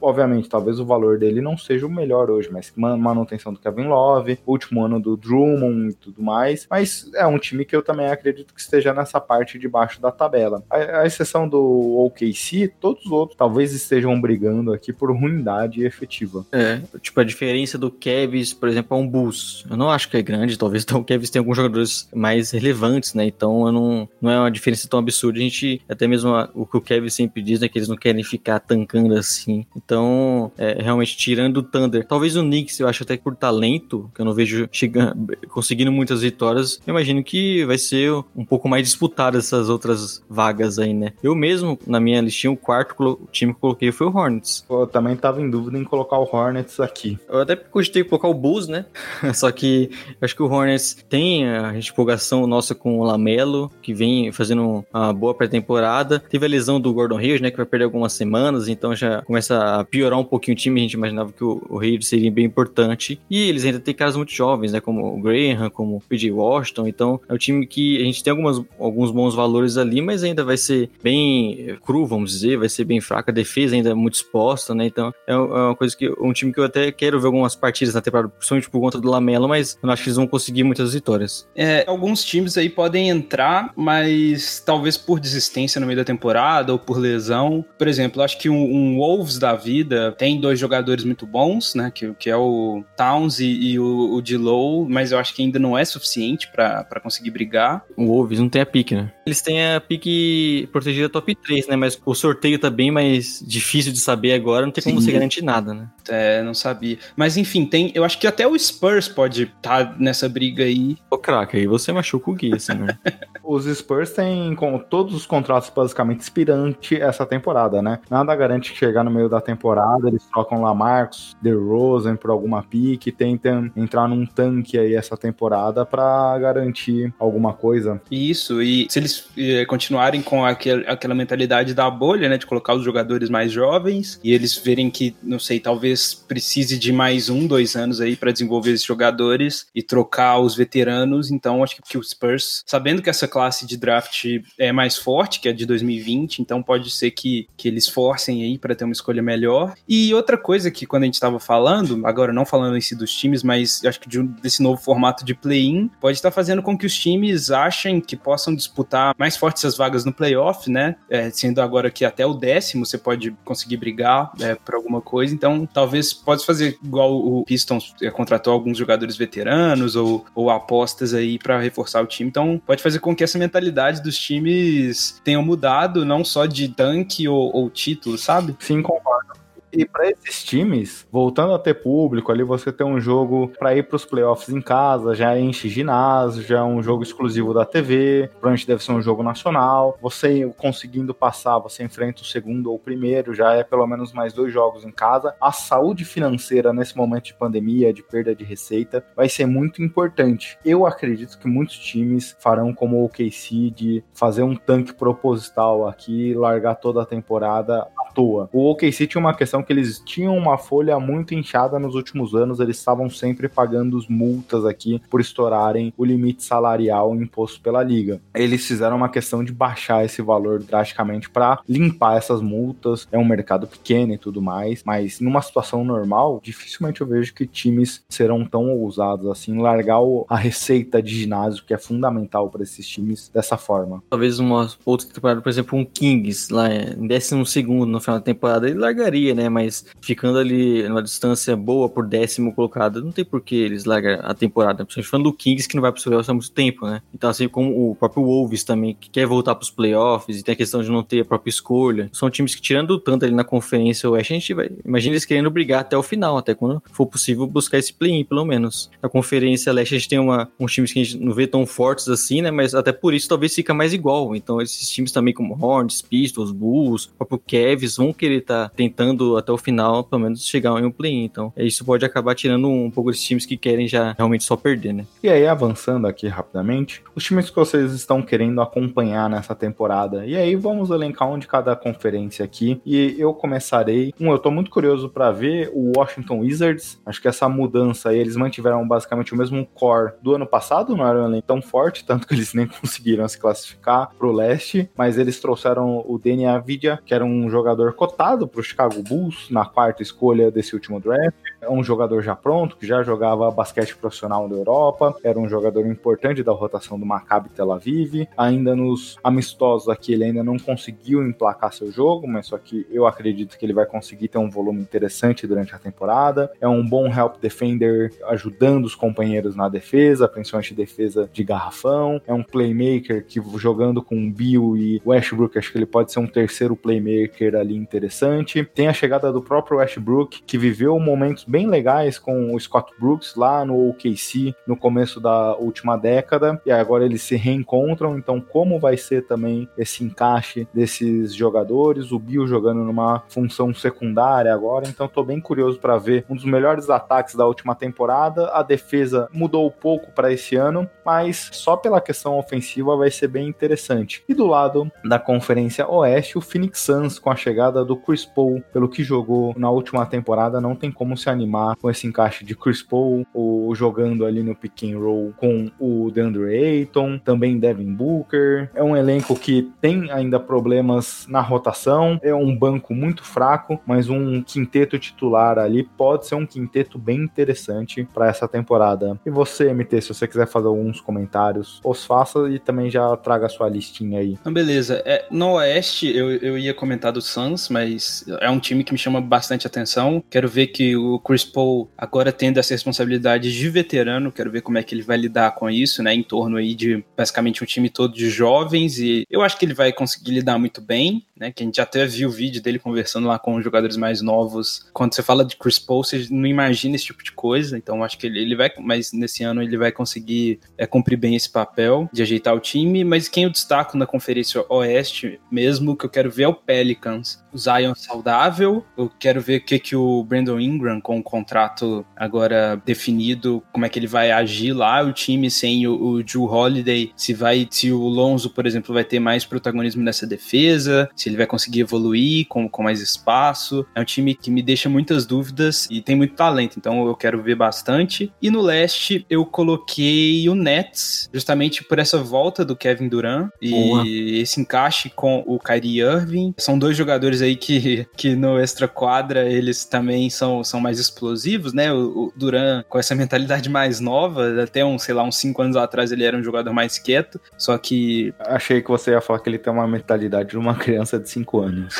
obviamente, talvez o valor dele não seja o melhor hoje, mas ma- manutenção do Kevin Love, último ano do Drummond e tudo mais, mas é um time que eu também acredito que esteja nessa parte de baixo da tabela. A, a exceção do OKC, todos os outros talvez estejam brigando aqui por ruindade efetiva. É, tipo, a diferença do Cavs, por exemplo, é um Bulls. Eu não acho que é grande, talvez então, o Cavs tenha alguns jogadores mais relevantes, né? Então eu não, não é uma diferença tão absurda. A gente, até mesmo a- o que o Kevin sempre diz, né? Que eles não querem ficar tancando assim. Então, é, realmente, tirando o Thunder, talvez o Knicks, eu acho até por talento, que eu não vejo chegando, conseguindo muitas vitórias, eu imagino que vai ser um pouco mais disputado essas outras vagas aí, né? Eu mesmo, na minha listinha, o quarto time que eu coloquei foi o Hornets. Eu também tava em dúvida em colocar o Hornets aqui. Eu até cogitei colocar o Bulls, né? Só que eu acho que o Hornets tem a empolgação nossa com o Lamelo, que vem fazendo uma boa pré-temporada. Teve a lesão do Gordon Hayward, né? Que vai perder algumas semanas, então já começa a piorar um pouquinho o time. A gente imaginava que o, o seria bem importante. E eles ainda têm caras muito jovens, né? Como o Graham, como o PJ Washington. Então é um time que a gente tem algumas, alguns bons valores ali, mas ainda vai ser bem cru, vamos dizer. Vai ser bem fraca. A defesa ainda é muito exposta, né? Então é, é uma coisa que um time que eu até quero ver algumas partidas na temporada, principalmente por conta do Lamelo, mas eu não acho que eles vão conseguir muitas vitórias. É, alguns times aí podem entrar, mas talvez por desistência no meio da temporada ou por lesão. Por exemplo, acho que um, um Wolves da vida tem dois jogadores muito bons, né? Que, que é o Towns e, e o, o D-Low, mas eu acho que ainda não é suficiente para conseguir brigar. O Wolves não tem a pique, né? Eles têm a pique protegida top 3, né? Mas o sorteio tá bem mais difícil de saber agora, não tem como Sim. você garantir nada, né? É, não sabia. Mas enfim, tem. Eu acho que até o Spurs pode estar tá nessa briga aí. Ô, craque, aí você machuca o Gui, assim, né? os Spurs têm com todos os contratos basicamente expirante essa temporada, né? Nada garante que chegar no meio da temporada eles trocam lá Marcos, DeRozan por alguma pique, tentam entrar num tanque aí essa temporada para garantir alguma coisa. Isso, e se eles eh, continuarem com aquel, aquela mentalidade da bolha, né, de colocar os jogadores mais jovens e eles verem que, não sei, talvez precise de mais um, dois anos aí para desenvolver esses jogadores e trocar os veteranos, então acho que, que o Spurs, sabendo que essa classe de draft é mais forte, que é de 2020, então pode ser que, que eles forcem aí para ter uma escolha melhor. E outra coisa que quando a gente estava falando, agora não falando em si dos times, mas acho que de, desse novo formato de play-in, pode estar fazendo com que os times achem que possam disputar mais fortes as vagas no playoff, né? É, sendo agora que até o décimo você pode conseguir brigar é, por alguma coisa. Então, talvez pode fazer igual o Pistons é, contratou alguns jogadores veteranos ou, ou apostas aí para reforçar o time. Então, pode fazer com que essa mentalidade dos times tenha mudado, não só de tanque ou, ou título, sabe? Sim, concordo. E para esses times, voltando a ter público, ali você tem um jogo para ir para os playoffs em casa, já enche ginásio, já é um jogo exclusivo da TV, provavelmente deve ser um jogo nacional. Você conseguindo passar, você enfrenta o segundo ou o primeiro, já é pelo menos mais dois jogos em casa. A saúde financeira nesse momento de pandemia, de perda de receita, vai ser muito importante. Eu acredito que muitos times farão como o OKC de fazer um tanque proposital aqui, largar toda a temporada toa. O OKC tinha uma questão que eles tinham uma folha muito inchada nos últimos anos, eles estavam sempre pagando as multas aqui por estourarem o limite salarial imposto pela liga. Eles fizeram uma questão de baixar esse valor drasticamente para limpar essas multas. É um mercado pequeno e tudo mais, mas numa situação normal, dificilmente eu vejo que times serão tão ousados assim largar a receita de ginásio que é fundamental para esses times dessa forma. Talvez uma outra temporada, por exemplo, um Kings lá em décimo segundo no final da temporada, ele largaria, né? Mas ficando ali numa distância boa por décimo colocado, não tem por que eles largam a temporada. Principalmente falando do Kings, que não vai para os playoffs há muito tempo, né? Então, assim como o próprio Wolves também, que quer voltar para os playoffs e tem a questão de não ter a própria escolha. São times que, tirando tanto ali na conferência oeste, a gente vai. Imagina eles querendo brigar até o final, até quando for possível buscar esse play-in, pelo menos. Na conferência leste, a gente tem uma, uns times que a gente não vê tão fortes assim, né? Mas até por isso talvez fica mais igual. Então, esses times também, como Hornets, Pistols, Bulls, próprio Cavs, vão querer estar tá tentando até o final, pelo menos, chegar em um play-in. Então, isso pode acabar tirando um pouco desses times que querem já realmente só perder, né? E aí, avançando aqui rapidamente, os times que vocês estão querendo acompanhar nessa temporada. E aí, vamos elencar um de cada conferência aqui. E eu começarei. Um, eu tô muito curioso para ver o Washington Wizards. Acho que essa mudança aí, eles mantiveram basicamente o mesmo core do ano passado, não era um elenco tão forte, tanto que eles nem conseguiram se classificar pro leste, mas eles trouxeram o DNA Vidia, que era um jogador cotado pro Chicago Bulls na quarta escolha desse último draft. Um jogador já pronto, que já jogava basquete profissional na Europa, era um jogador importante da rotação do Maccabi Tel Aviv. Ainda nos amistosos aqui ele ainda não conseguiu emplacar seu jogo, mas só que eu acredito que ele vai conseguir ter um volume interessante durante a temporada. É um bom help defender, ajudando os companheiros na defesa, principalmente defesa de garrafão. É um playmaker que jogando com Bill e Westbrook, acho que ele pode ser um terceiro playmaker ali interessante. Tem a chegada do próprio Westbrook, que viveu momentos bem legais com o Scott Brooks lá no OKC no começo da última década, e agora eles se reencontram. Então, como vai ser também esse encaixe desses jogadores? O Bill jogando numa função secundária agora, então tô bem curioso para ver um dos melhores ataques da última temporada. A defesa mudou pouco para esse ano, mas só pela questão ofensiva vai ser bem interessante. E do lado da Conferência Oeste, o Phoenix Suns com a chegada do Chris Paul, pelo que jogou na última temporada, não tem como se animar com esse encaixe de Chris Paul, o jogando ali no pick and roll com o DeAndre Ayton, também Devin Booker. É um elenco que tem ainda problemas na rotação, é um banco muito fraco, mas um quinteto titular ali pode ser um quinteto bem interessante para essa temporada. E você, MT, se você quiser fazer alguns comentários, os faça e também já traga a sua listinha aí. Então, beleza. É, no Oeste, eu, eu ia comentar do Suns, mas é um time que me chama bastante atenção. Quero ver que o Chris Paul agora tendo essa responsabilidade de veterano, quero ver como é que ele vai lidar com isso, né? Em torno aí de basicamente um time todo de jovens e eu acho que ele vai conseguir lidar muito bem né? Que a gente até viu o vídeo dele conversando lá com os jogadores mais novos. Quando você fala de Chris Paul, você não imagina esse tipo de coisa. Então acho que ele, ele vai, mas nesse ano ele vai conseguir é, cumprir bem esse papel de ajeitar o time. Mas quem eu destaco na Conferência Oeste mesmo, que eu quero ver é o Pelicans. O Zion saudável. Eu quero ver o que, que o Brandon Ingram, com o contrato agora definido, como é que ele vai agir lá. O time sem o, o Drew Holiday, se vai, se o Lonzo, por exemplo, vai ter mais protagonismo nessa defesa, se ele vai conseguir evoluir com, com mais espaço. É um time que me deixa muitas dúvidas e tem muito talento, então eu quero ver bastante. E no leste eu coloquei o Nets, justamente por essa volta do Kevin Durant e Boa. esse encaixe com o Kyrie Irving. São dois jogadores aí que, que no extra quadra eles também são, são mais explosivos, né? O, o Durant com essa mentalidade mais nova, até uns, sei lá, uns 5 anos atrás ele era um jogador mais quieto, só que. Achei que você ia falar que ele tem uma mentalidade de uma criança de 5 anos.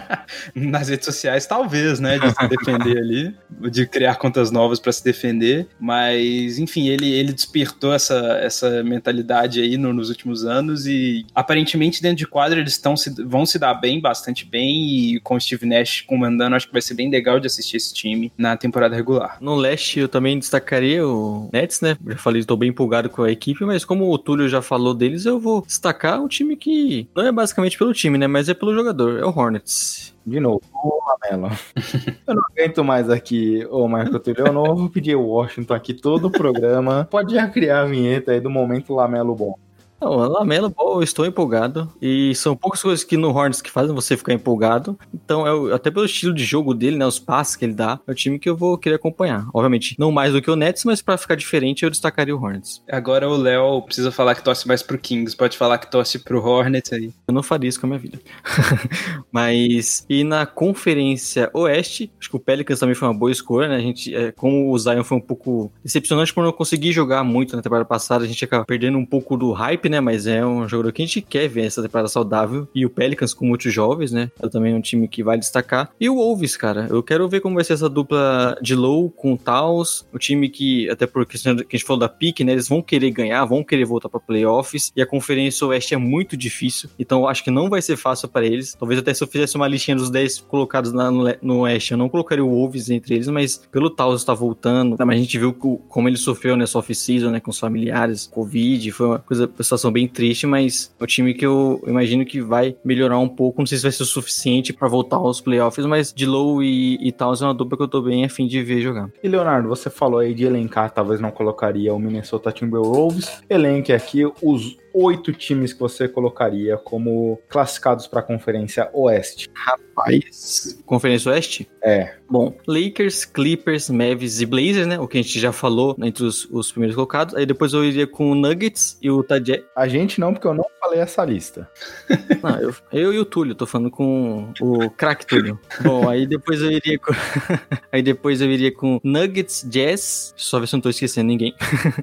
Nas redes sociais, talvez, né? De se defender ali, de criar contas novas para se defender. Mas, enfim, ele, ele despertou essa, essa mentalidade aí no, nos últimos anos e aparentemente dentro de quadra eles estão se, vão se dar bem, bastante bem. E com o Steve Nash comandando, acho que vai ser bem legal de assistir esse time na temporada regular. No leste, eu também destacaria o Nets, né? Já falei, estou bem empolgado com a equipe, mas como o Túlio já falou deles, eu vou destacar um time que não é basicamente pelo time, né? Mas é pelo jogador, é o Hornets. De novo, o Lamelo. eu não aguento mais aqui, ô Marco Túlio. Eu não vou pedir o Washington aqui todo o programa. Pode já criar a vinheta aí do momento Lamelo bom. Não, Lamelo Ball, eu estou empolgado. E são poucas coisas que no Hornets que fazem você ficar empolgado. Então, é, até pelo estilo de jogo dele, né? Os passes que ele dá, é o time que eu vou querer acompanhar. Obviamente, não mais do que o Nets, mas para ficar diferente, eu destacaria o Hornets. Agora o Léo precisa falar que torce mais pro Kings. Pode falar que torce pro Hornets aí. Eu não faria isso com a minha vida. mas, e na Conferência Oeste, acho que o Pelicans também foi uma boa escolha, né? A gente, é, como o Zion foi um pouco decepcionante por não conseguir jogar muito na temporada passada, a gente acaba perdendo um pouco do hype né? Mas é um jogador que a gente quer ver essa temporada saudável. E o Pelicans com muitos jovens, né? É também um time que vai destacar. E o Wolves, cara. Eu quero ver como vai ser essa dupla de low com o Taos. O time que, até porque que a gente falou da pique, né? Eles vão querer ganhar, vão querer voltar para playoffs. E a Conferência Oeste é muito difícil. Então eu acho que não vai ser fácil para eles. Talvez até se eu fizesse uma listinha dos 10 colocados lá no, Oeste, eu não colocaria o Wolves entre eles, mas pelo Taos estar voltando. Mas a gente viu como ele sofreu nessa off-season, né? Com os familiares, Covid. Foi uma coisa, situação bem triste, mas é o time que eu imagino que vai melhorar um pouco. Não sei se vai ser o suficiente para voltar aos playoffs, mas de Low e, e Towns é uma dupla que eu tô bem afim de ver jogar. E Leonardo, você falou aí de elencar, talvez não colocaria o Minnesota Timberwolves. Elenque aqui os oito times que você colocaria como classificados para a Conferência Oeste? Rapaz, Conferência Oeste? É. Bom, Lakers, Clippers, Mavs e Blazers, né? O que a gente já falou entre os, os primeiros colocados. Aí depois eu iria com o Nuggets e o Tajé. A gente não, porque eu não falei essa lista. Não, eu, eu e o Túlio, tô falando com o craque Túlio. Bom, aí depois eu iria com. aí depois eu iria com Nuggets, Jazz, só ver se eu não tô esquecendo ninguém.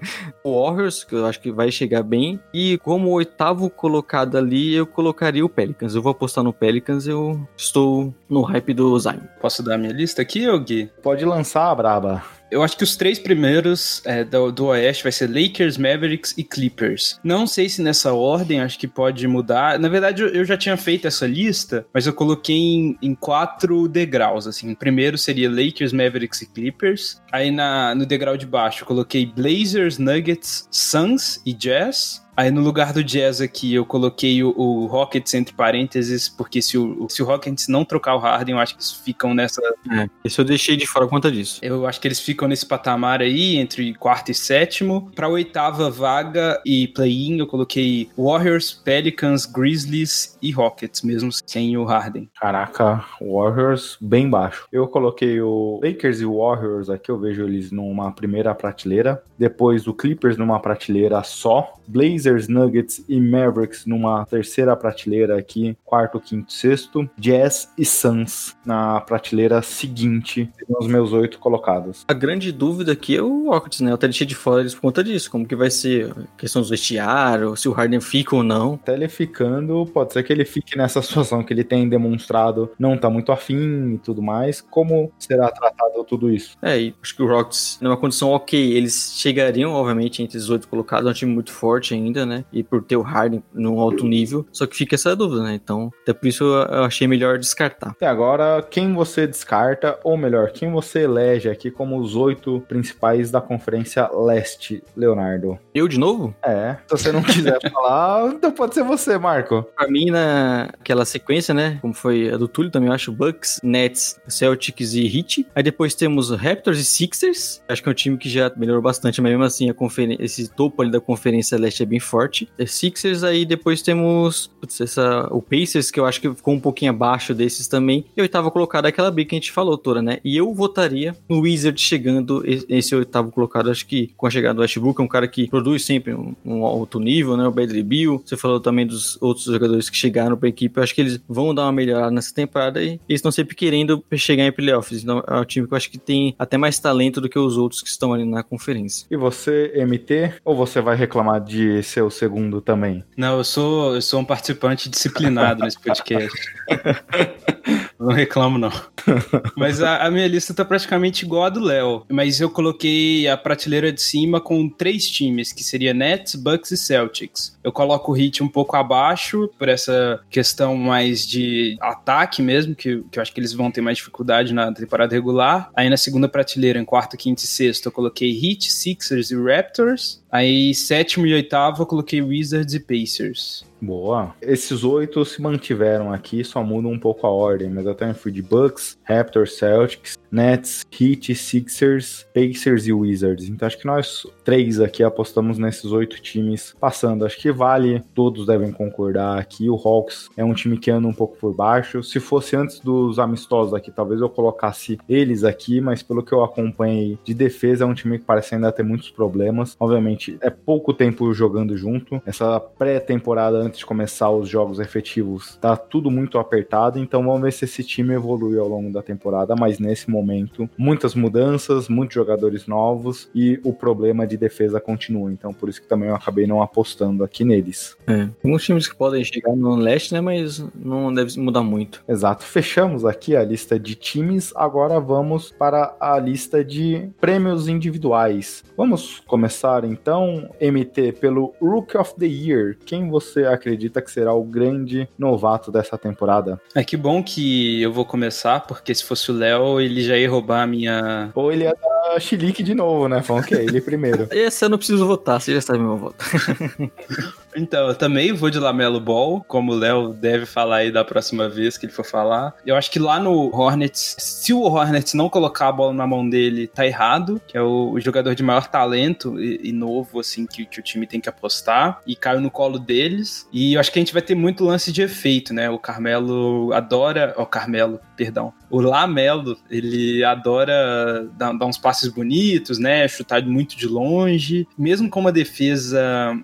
Warriors, que eu acho que vai chegar bem. E como oitavo colocado ali, eu colocaria o Pelicans. Eu vou apostar no Pelicans, eu estou no hype do Zion. Posso dar minha lista aqui, Gui? Pode lançar a braba. Eu acho que os três primeiros é, do, do Oeste vai ser Lakers, Mavericks e Clippers. Não sei se nessa ordem, acho que pode mudar. Na verdade, eu, eu já tinha feito essa lista, mas eu coloquei em, em quatro degraus, assim. O primeiro seria Lakers, Mavericks e Clippers. Aí na, no degrau de baixo eu coloquei Blazers, Nuggets, Suns e Jazz. Aí no lugar do Jazz aqui eu coloquei o, o Rockets entre parênteses, porque se o, se o Rockets não trocar o Harden, eu acho que eles ficam nessa. É, esse eu deixei de fora por conta disso. Eu acho que eles ficam nesse patamar aí, entre quarto e sétimo. Pra oitava vaga e play-in, eu coloquei Warriors, Pelicans, Grizzlies e Rockets, mesmo sem o Harden. Caraca, Warriors bem baixo. Eu coloquei o Lakers e o Warriors aqui, eu vejo eles numa primeira prateleira. Depois o Clippers numa prateleira só. Blazers, Nuggets e Mavericks numa terceira prateleira aqui, quarto, quinto, sexto. Jazz e Suns na prateleira seguinte, os meus oito colocados. A grande dúvida aqui é o Rockets, né? Eu até deixei de fora eles por conta disso. Como que vai ser a questão dos vestiários, se o Harden fica ou não. Até ele ficando, pode ser que ele fique nessa situação que ele tem demonstrado não tá muito afim e tudo mais. Como será tratado tudo isso? É, e acho que o Rockets, numa condição ok, eles chegariam, obviamente, entre os oito colocados. É um time muito forte ainda, né? E por ter o Harden num alto nível. Só que fica essa dúvida, né? Então, até por isso eu achei melhor descartar. Até agora, quem você descarta, ou melhor, quem você elege aqui como os oito principais da Conferência Leste, Leonardo? Eu de novo? É, se você não quiser falar, então pode ser você, Marco. Pra mim, naquela sequência, né? Como foi a do Túlio também, eu acho Bucks, Nets, Celtics e Heat. Aí depois temos Raptors e Sixers. Acho que é um time que já melhorou bastante, mas mesmo assim, esse topo ali da Conferência Leste é bem forte. É Sixers, aí depois temos putz, essa, o Pacers, que eu acho que ficou um pouquinho abaixo desses também. E oitavo colocado é aquela briga que a gente falou, Tora, né? E eu votaria no Wizard chegando esse oitavo colocado. Acho que com a chegada do Westbrook, é um cara que produz sempre um, um alto nível, né? O Bradley Bill. Você falou também dos outros jogadores que chegaram pra equipe. Eu acho que eles vão dar uma melhorada nessa temporada e eles estão sempre querendo chegar em playoffs. Então é um time que eu acho que tem até mais talento do que os outros que estão ali na conferência. E você, MT, ou você vai reclamar de ser o segundo também? Não, eu sou, eu sou um participante disciplinado nesse podcast. Não reclamo, não. Mas a, a, minha lista tá praticamente igual a do Léo. Mas eu coloquei a prateleira de cima com três times, que seria Nets, Bucks e Celtics. Eu coloco o Heat um pouco abaixo, por essa questão mais de ataque mesmo, que, que eu acho que eles vão ter mais dificuldade na temporada regular. Aí na segunda prateleira, em quarto, quinto e sexto, eu coloquei Heat, Sixers e Raptors. Aí sétimo e oitavo eu coloquei Wizards e Pacers. Boa. Esses oito se mantiveram aqui, só mudam um pouco a ordem, mas eu também fui de Bucks, Raptors, Celtics, Nets, Heat, Sixers, Pacers e Wizards. Então acho que nós três aqui apostamos nesses oito times passando. Acho que vale, todos devem concordar aqui. O Hawks é um time que anda um pouco por baixo. Se fosse antes dos amistosos aqui, talvez eu colocasse eles aqui, mas pelo que eu acompanhei de defesa, é um time que parece ainda ter muitos problemas. Obviamente, é pouco tempo jogando junto. Essa pré-temporada antes de começar os jogos efetivos, tá tudo muito apertado. Então vamos ver se esse time evolui ao longo da temporada. Mas nesse momento, muitas mudanças, muitos jogadores novos e o problema de defesa continua. Então por isso que também eu acabei não apostando aqui neles. É, alguns times que podem chegar no leste, né? Mas não deve mudar muito. Exato. Fechamos aqui a lista de times. Agora vamos para a lista de prêmios individuais. Vamos começar então, MT, pelo Rook of the Year. Quem você acredita que será o grande novato dessa temporada? É que bom que eu vou começar, porque se fosse o Léo, ele já ia roubar a minha. Ou ele ia dar chilique de novo, né? Falando que é ele primeiro. Esse eu não preciso votar, você já sabe meu voto. então, eu também vou de Lamelo Ball, como o Léo deve falar aí da próxima vez que ele for falar. Eu acho que lá no Hornets, se o Hornets não colocar a bola na mão dele, tá errado, que é o, jogador de maior talento e, e novo, assim, que, que, o time tem que apostar, e caiu no colo deles. E eu acho que a gente vai ter muito lance de efeito, né? O Carmelo adora. Ó, oh, Carmelo. Perdão. O Lamelo, ele adora dar, dar, uns passes bonitos, né? Chutar muito de longe. Mesmo com uma defesa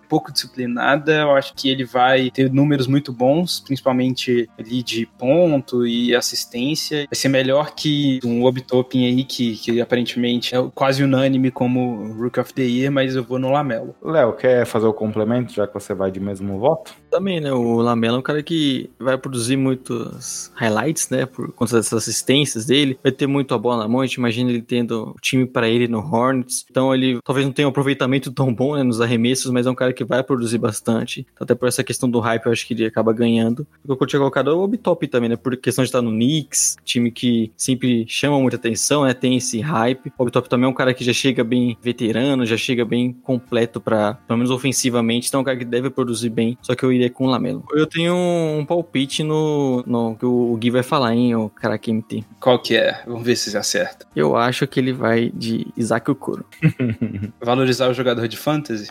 pouco disciplinada, eu acho que ele vai ter números muito bons, principalmente ali de ponto e assistência. Vai ser melhor que um Obitopin aí, que, que aparentemente é quase unânime como Rook of the Year, mas eu vou no Lamelo. Léo, quer fazer o complemento, já que você vai de mesmo voto? Também, né? O Lamelo é um cara que vai produzir muitos highlights, né? Por conta dessas assistências dele. Vai ter muito a bola na mão. A gente imagina ele tendo o time para ele no Hornets. Então ele talvez não tenha um aproveitamento tão bom né, nos arremessos, mas é um cara que vai produzir bastante. Então, até por essa questão do hype, eu acho que ele acaba ganhando. O que eu tinha colocado é o Obitop também, né? Por questão de estar no Knicks, time que sempre chama muita atenção, né? Tem esse hype. O Obitop também é um cara que já chega bem veterano, já chega bem completo para pelo menos ofensivamente. Então é um cara que deve produzir bem. Só que eu iria com o Lamelo. Eu tenho um palpite no, no que o Gui vai falar, hein, o cara MT. Qual que é? Vamos ver se acerta. Eu acho que ele vai de Isaac Okoro. Valorizar o jogador de fantasy?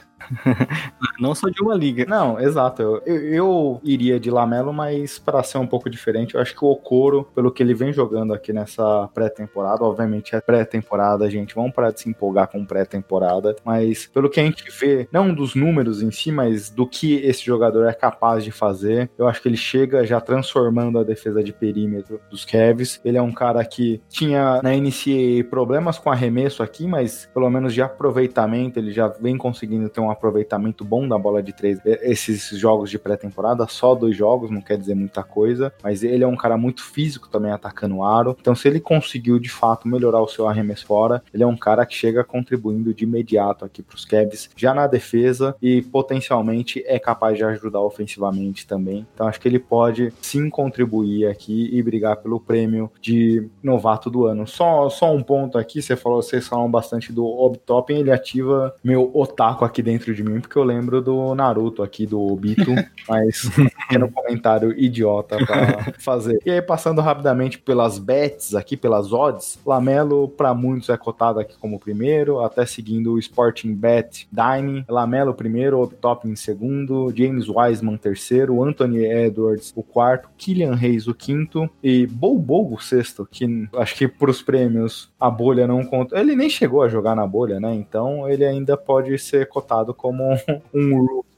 Não só de uma liga. Não, exato. Eu, eu, eu iria de Lamelo, mas para ser um pouco diferente, eu acho que o Okoro, pelo que ele vem jogando aqui nessa pré-temporada, obviamente é pré-temporada, gente, vamos parar de se empolgar com pré-temporada, mas pelo que a gente vê, não dos números em si, mas do que esse jogador é capaz de fazer, eu acho que ele chega já transformando a defesa de perímetro dos Cavs. Ele é um cara que tinha na NCAA problemas com arremesso aqui, mas pelo menos de aproveitamento ele já vem conseguindo ter um aproveitamento bom da bola de três. Esses jogos de pré-temporada, só dois jogos, não quer dizer muita coisa, mas ele é um cara muito físico também atacando o aro. Então, se ele conseguiu de fato melhorar o seu arremesso fora, ele é um cara que chega contribuindo de imediato aqui para os Cavs, já na defesa e potencialmente é capaz de ajudar ofensivamente também. Então, acho que ele pode sim contribuir aqui e brigar pelo prêmio de novato do ano. Só, só um ponto aqui, você falou, vocês falam bastante do Obtopping, ele ativa meu otaku aqui dentro dentro de mim, porque eu lembro do Naruto aqui, do Obito, mas pequeno comentário idiota pra fazer. E aí, passando rapidamente pelas bets aqui, pelas odds, Lamelo, para muitos, é cotado aqui como primeiro, até seguindo o Sporting Bet Dining, Lamelo primeiro, Top em segundo, James Wiseman terceiro, Anthony Edwards o quarto, Killian Reis o quinto e Bobo o sexto, que acho que pros prêmios a bolha não conta. Ele nem chegou a jogar na bolha, né? Então ele ainda pode ser cotado como um rookie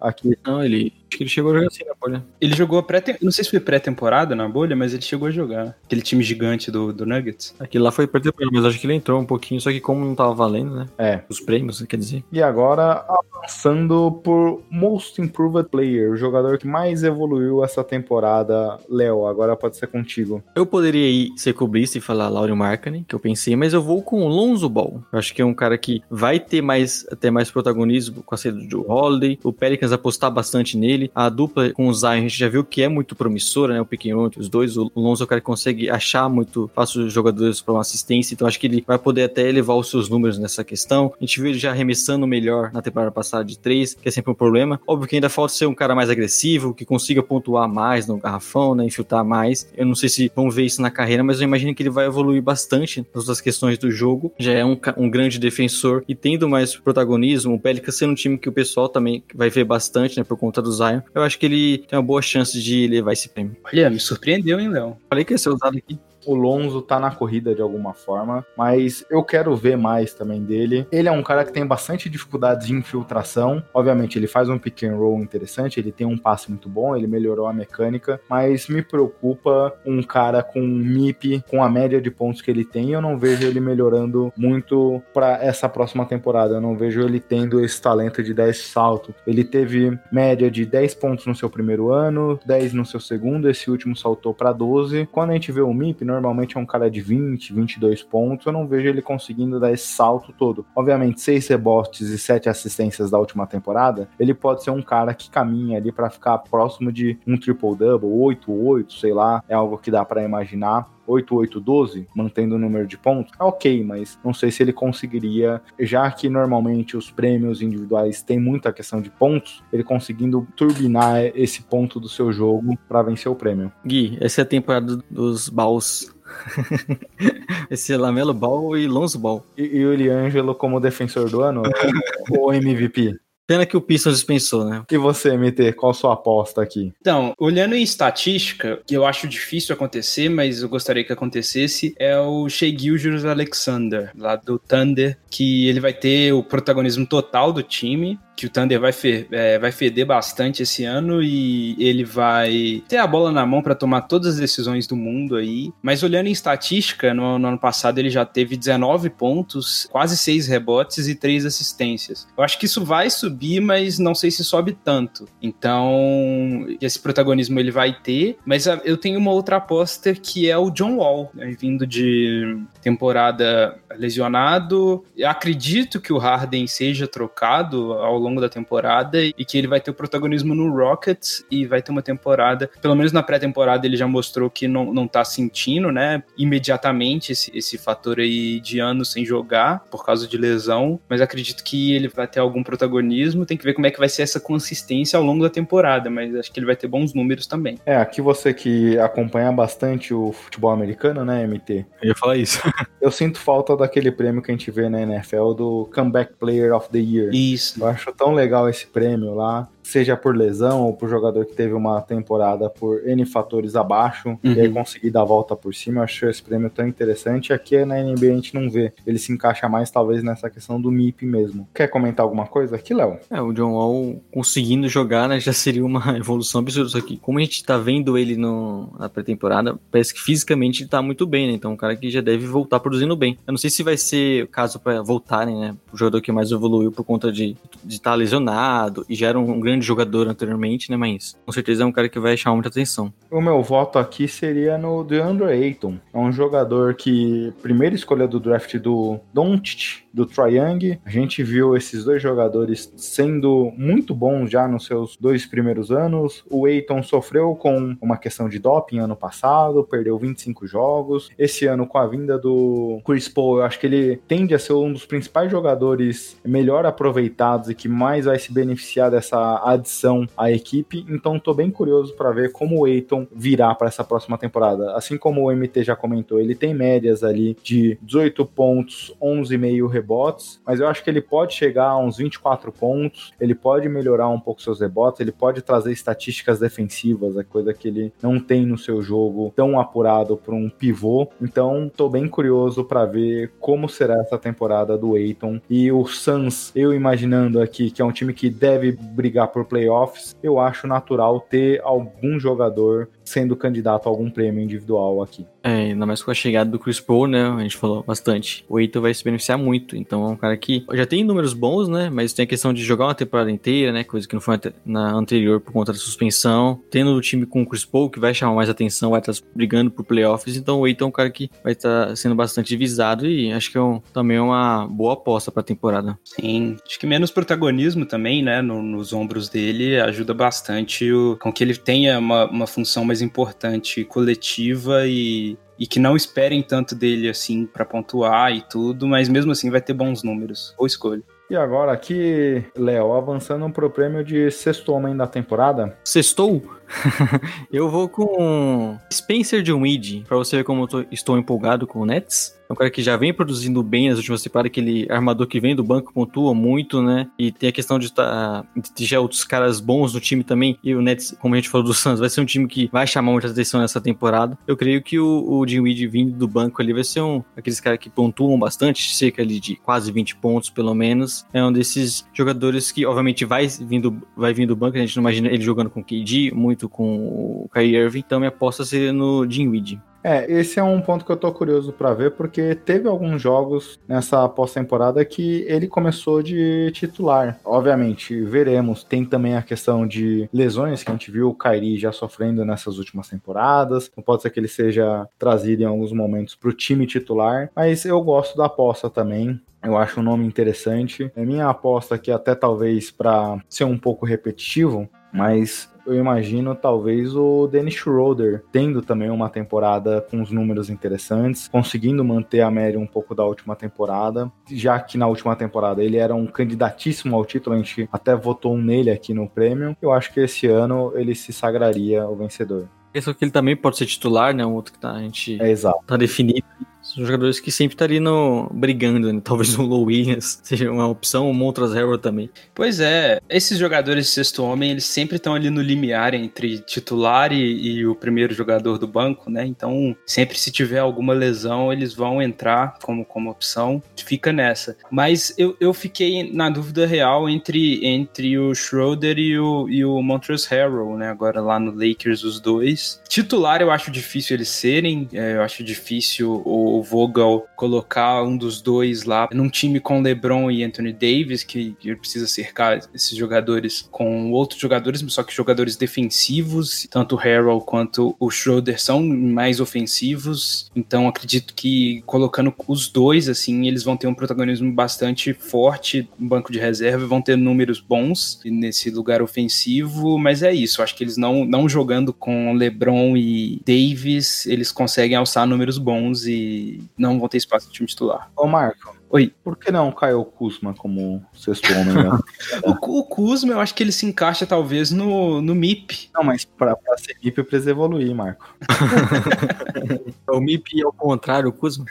aqui. Não, ele Acho que ele chegou a jogar assim na bolha. Ele jogou pré Não sei se foi pré-temporada na bolha, mas ele chegou a jogar. Aquele time gigante do, do Nuggets. Aquilo lá foi pré-temporada, mas acho que ele entrou um pouquinho, só que como não tava valendo, né? É. Os prêmios, quer dizer. E agora, avançando por Most Improved Player, o jogador que mais evoluiu essa temporada. Léo, agora pode ser contigo. Eu poderia ir ser cobrista e falar Laurie Markkinen, que eu pensei, mas eu vou com o Lonzo Ball. Eu acho que é um cara que vai ter mais, ter mais protagonismo com a saída do Joe Holiday. O Pelicans apostar bastante nele dele. A dupla com o Zion a gente já viu que é muito promissora, né? O pick entre os dois. O Lonzo é o cara que consegue achar muito fácil os jogadores para uma assistência, então acho que ele vai poder até elevar os seus números nessa questão. A gente viu ele já arremessando melhor na temporada passada de três, que é sempre um problema. Óbvio que ainda falta ser um cara mais agressivo, que consiga pontuar mais no garrafão, né? Infiltrar mais. Eu não sei se vamos ver isso na carreira, mas eu imagino que ele vai evoluir bastante nas outras questões do jogo. Já é um, um grande defensor e tendo mais protagonismo, o Pelicans sendo um time que o pessoal também vai ver bastante, né? Por conta do Zion. Eu acho que ele tem uma boa chance de levar esse prêmio. Olha, me surpreendeu, hein, Léo? Falei que ia ser usado aqui o Lonzo tá na corrida de alguma forma, mas eu quero ver mais também dele. Ele é um cara que tem bastante dificuldade de infiltração. Obviamente, ele faz um pick and roll interessante, ele tem um passe muito bom, ele melhorou a mecânica, mas me preocupa um cara com um MIP, com a média de pontos que ele tem, eu não vejo ele melhorando muito para essa próxima temporada. Eu não vejo ele tendo esse talento de 10 salto. Ele teve média de 10 pontos no seu primeiro ano, 10 no seu segundo, esse último saltou para 12. Quando a gente vê o MIP, normalmente é um cara de 20, 22 pontos, eu não vejo ele conseguindo dar esse salto todo. Obviamente, seis rebotes e sete assistências da última temporada, ele pode ser um cara que caminha ali para ficar próximo de um triple-double, 8-8, sei lá, é algo que dá para imaginar. 8-8-12, mantendo o número de pontos, é ok, mas não sei se ele conseguiria, já que normalmente os prêmios individuais têm muita questão de pontos, ele conseguindo turbinar esse ponto do seu jogo para vencer o prêmio. Gui, essa é a temporada dos baús Esse é Lamelo Ball e Lonzo Ball. E, e o Eliangelo como defensor do ano? ou MVP? Pena que o Pistons dispensou, né? E você, MT, qual sua aposta aqui? Então, olhando em estatística, que eu acho difícil acontecer, mas eu gostaria que acontecesse, é o Shea Gilgeous Alexander, lá do Thunder, que ele vai ter o protagonismo total do time que o Thunder vai, fer, é, vai feder bastante esse ano e ele vai ter a bola na mão para tomar todas as decisões do mundo aí. Mas olhando em estatística, no, no, ano passado ele já teve 19 pontos, quase 6 rebotes e 3 assistências. Eu acho que isso vai subir, mas não sei se sobe tanto. Então, esse protagonismo ele vai ter. Mas eu tenho uma outra aposta que é o John Wall, né, vindo de temporada lesionado. Eu acredito que o Harden seja trocado ao longo da temporada e que ele vai ter o protagonismo no Rockets e vai ter uma temporada, pelo menos na pré-temporada ele já mostrou que não, não tá sentindo, né, imediatamente esse, esse fator aí de anos sem jogar por causa de lesão, mas acredito que ele vai ter algum protagonismo, tem que ver como é que vai ser essa consistência ao longo da temporada, mas acho que ele vai ter bons números também. É, aqui você que acompanha bastante o futebol americano, né, MT? Eu ia falar isso. Eu sinto falta daquele prêmio que a gente vê na NFL do Comeback Player of the Year. Isso. Eu acho tão legal esse prêmio lá seja por lesão ou por jogador que teve uma temporada por N fatores abaixo uhum. e aí conseguir dar a volta por cima. Eu acho esse prêmio tão interessante. Aqui na NBA a gente não vê. Ele se encaixa mais, talvez, nessa questão do MIP mesmo. Quer comentar alguma coisa aqui, Léo? É, o John Wall conseguindo jogar, né, já seria uma evolução absurda. Só que, como a gente tá vendo ele no, na pré-temporada, parece que fisicamente ele tá muito bem, né? Então, um cara que já deve voltar produzindo bem. Eu não sei se vai ser o caso para voltarem, né? O jogador que mais evoluiu por conta de estar de tá lesionado e já era um grande grande jogador anteriormente, né? Mas com certeza é um cara que vai chamar muita atenção. O meu voto aqui seria no DeAndre Ayton. É um jogador que, primeira escolha do draft do Doncic, do Troy Young. A gente viu esses dois jogadores sendo muito bons já nos seus dois primeiros anos. O Ayton sofreu com uma questão de doping ano passado, perdeu 25 jogos. Esse ano, com a vinda do Chris Paul, eu acho que ele tende a ser um dos principais jogadores melhor aproveitados e que mais vai se beneficiar dessa adição à equipe. Então, tô bem curioso para ver como o Ayton virá para essa próxima temporada. Assim como o MT já comentou, ele tem médias ali de 18 pontos, 11,5 rebotes rebotes, mas eu acho que ele pode chegar a uns 24 pontos, ele pode melhorar um pouco seus rebotes, ele pode trazer estatísticas defensivas, a coisa que ele não tem no seu jogo tão apurado para um pivô. Então, tô bem curioso para ver como será essa temporada do Aiton e o Suns, eu imaginando aqui que é um time que deve brigar por playoffs, eu acho natural ter algum jogador sendo candidato a algum prêmio individual aqui. É, ainda mais com a chegada do Chris Paul, né? A gente falou bastante. O Eiton vai se beneficiar muito. Então é um cara que já tem números bons, né? Mas tem a questão de jogar uma temporada inteira, né? Coisa que não foi na anterior por conta da suspensão. Tendo o time com o Chris Paul, que vai chamar mais atenção, vai estar brigando por playoffs. Então o Eiton é um cara que vai estar sendo bastante visado e acho que é um, também é uma boa aposta para a temporada. Sim, acho que menos protagonismo também, né? No, nos ombros dele ajuda bastante o, com que ele tenha uma, uma função mais mais importante coletiva e, e que não esperem tanto dele assim para pontuar e tudo, mas mesmo assim vai ter bons números. Ou escolha. E agora aqui, Léo, avançando pro prêmio de sexto homem da temporada. Sextou? eu vou com Spencer Dinwiddie, para você ver como eu tô, estou empolgado com o Nets. É um cara que já vem produzindo bem nas últimas temporadas, aquele armador que vem do banco pontua muito, né? E tem a questão de, tá, de ter outros caras bons no time também. E o Nets, como a gente falou do Suns, vai ser um time que vai chamar muita atenção nessa temporada. Eu creio que o, o Dinwiddie vindo do banco ali vai ser um aqueles caras que pontuam bastante, cerca ali de quase 20 pontos pelo menos. É um desses jogadores que, obviamente, vai vindo, vai vindo do banco. A gente não imagina ele jogando com KD, muito muito com o Kyrie Irving, então minha aposta seria no Dinwiddie. É, esse é um ponto que eu tô curioso para ver, porque teve alguns jogos nessa pós-temporada que ele começou de titular. Obviamente, veremos. Tem também a questão de lesões que a gente viu o Kyrie já sofrendo nessas últimas temporadas. Não pode ser que ele seja trazido em alguns momentos para o time titular, mas eu gosto da aposta também. Eu acho um nome interessante. É minha aposta aqui, até talvez para ser um pouco repetitivo, mas eu imagino talvez o Dennis Schroeder tendo também uma temporada com os números interessantes, conseguindo manter a média um pouco da última temporada, já que na última temporada ele era um candidatíssimo ao título, a gente até votou nele aqui no prêmio. Eu acho que esse ano ele se sagraria o vencedor. Penso que ele também pode ser titular, né? Um outro que tá, a gente é exato. tá definido. São jogadores que sempre ali no, brigando, né? Talvez um Low Williams seja uma opção, o Montrezl Harrell também. Pois é, esses jogadores de sexto homem, eles sempre estão ali no limiar entre titular e, e, o primeiro jogador do banco, né? Então, sempre se tiver alguma lesão, eles vão entrar como, como opção. Fica nessa. Mas eu, eu fiquei na dúvida real entre, entre o Schroeder e o, e o Montrezl Harrell, né? Agora lá no Lakers, os dois. Titular eu acho difícil eles serem, é, eu acho difícil o Vogel colocar um dos dois lá num time com LeBron e Anthony Davis, que, que precisa cercar esses jogadores com outros jogadores, só que jogadores defensivos, tanto o Harrell quanto o Schroeder são mais ofensivos, então acredito que colocando os dois, assim, eles vão ter um protagonismo bastante forte no banco de reserva, vão ter números bons nesse lugar ofensivo, mas é isso, acho que eles não, não jogando com LeBron e Davis, eles conseguem alçar números bons e não vão ter espaço no time titular. Ô Marco, Oi. Por que não Caio Kuzma como sexto homem? Né? o, o Kuzma, eu acho que ele se encaixa talvez no, no MIP. Não, mas pra, pra ser MIP eu preciso evoluir, Marco. o MIP é o contrário, o Kuzma.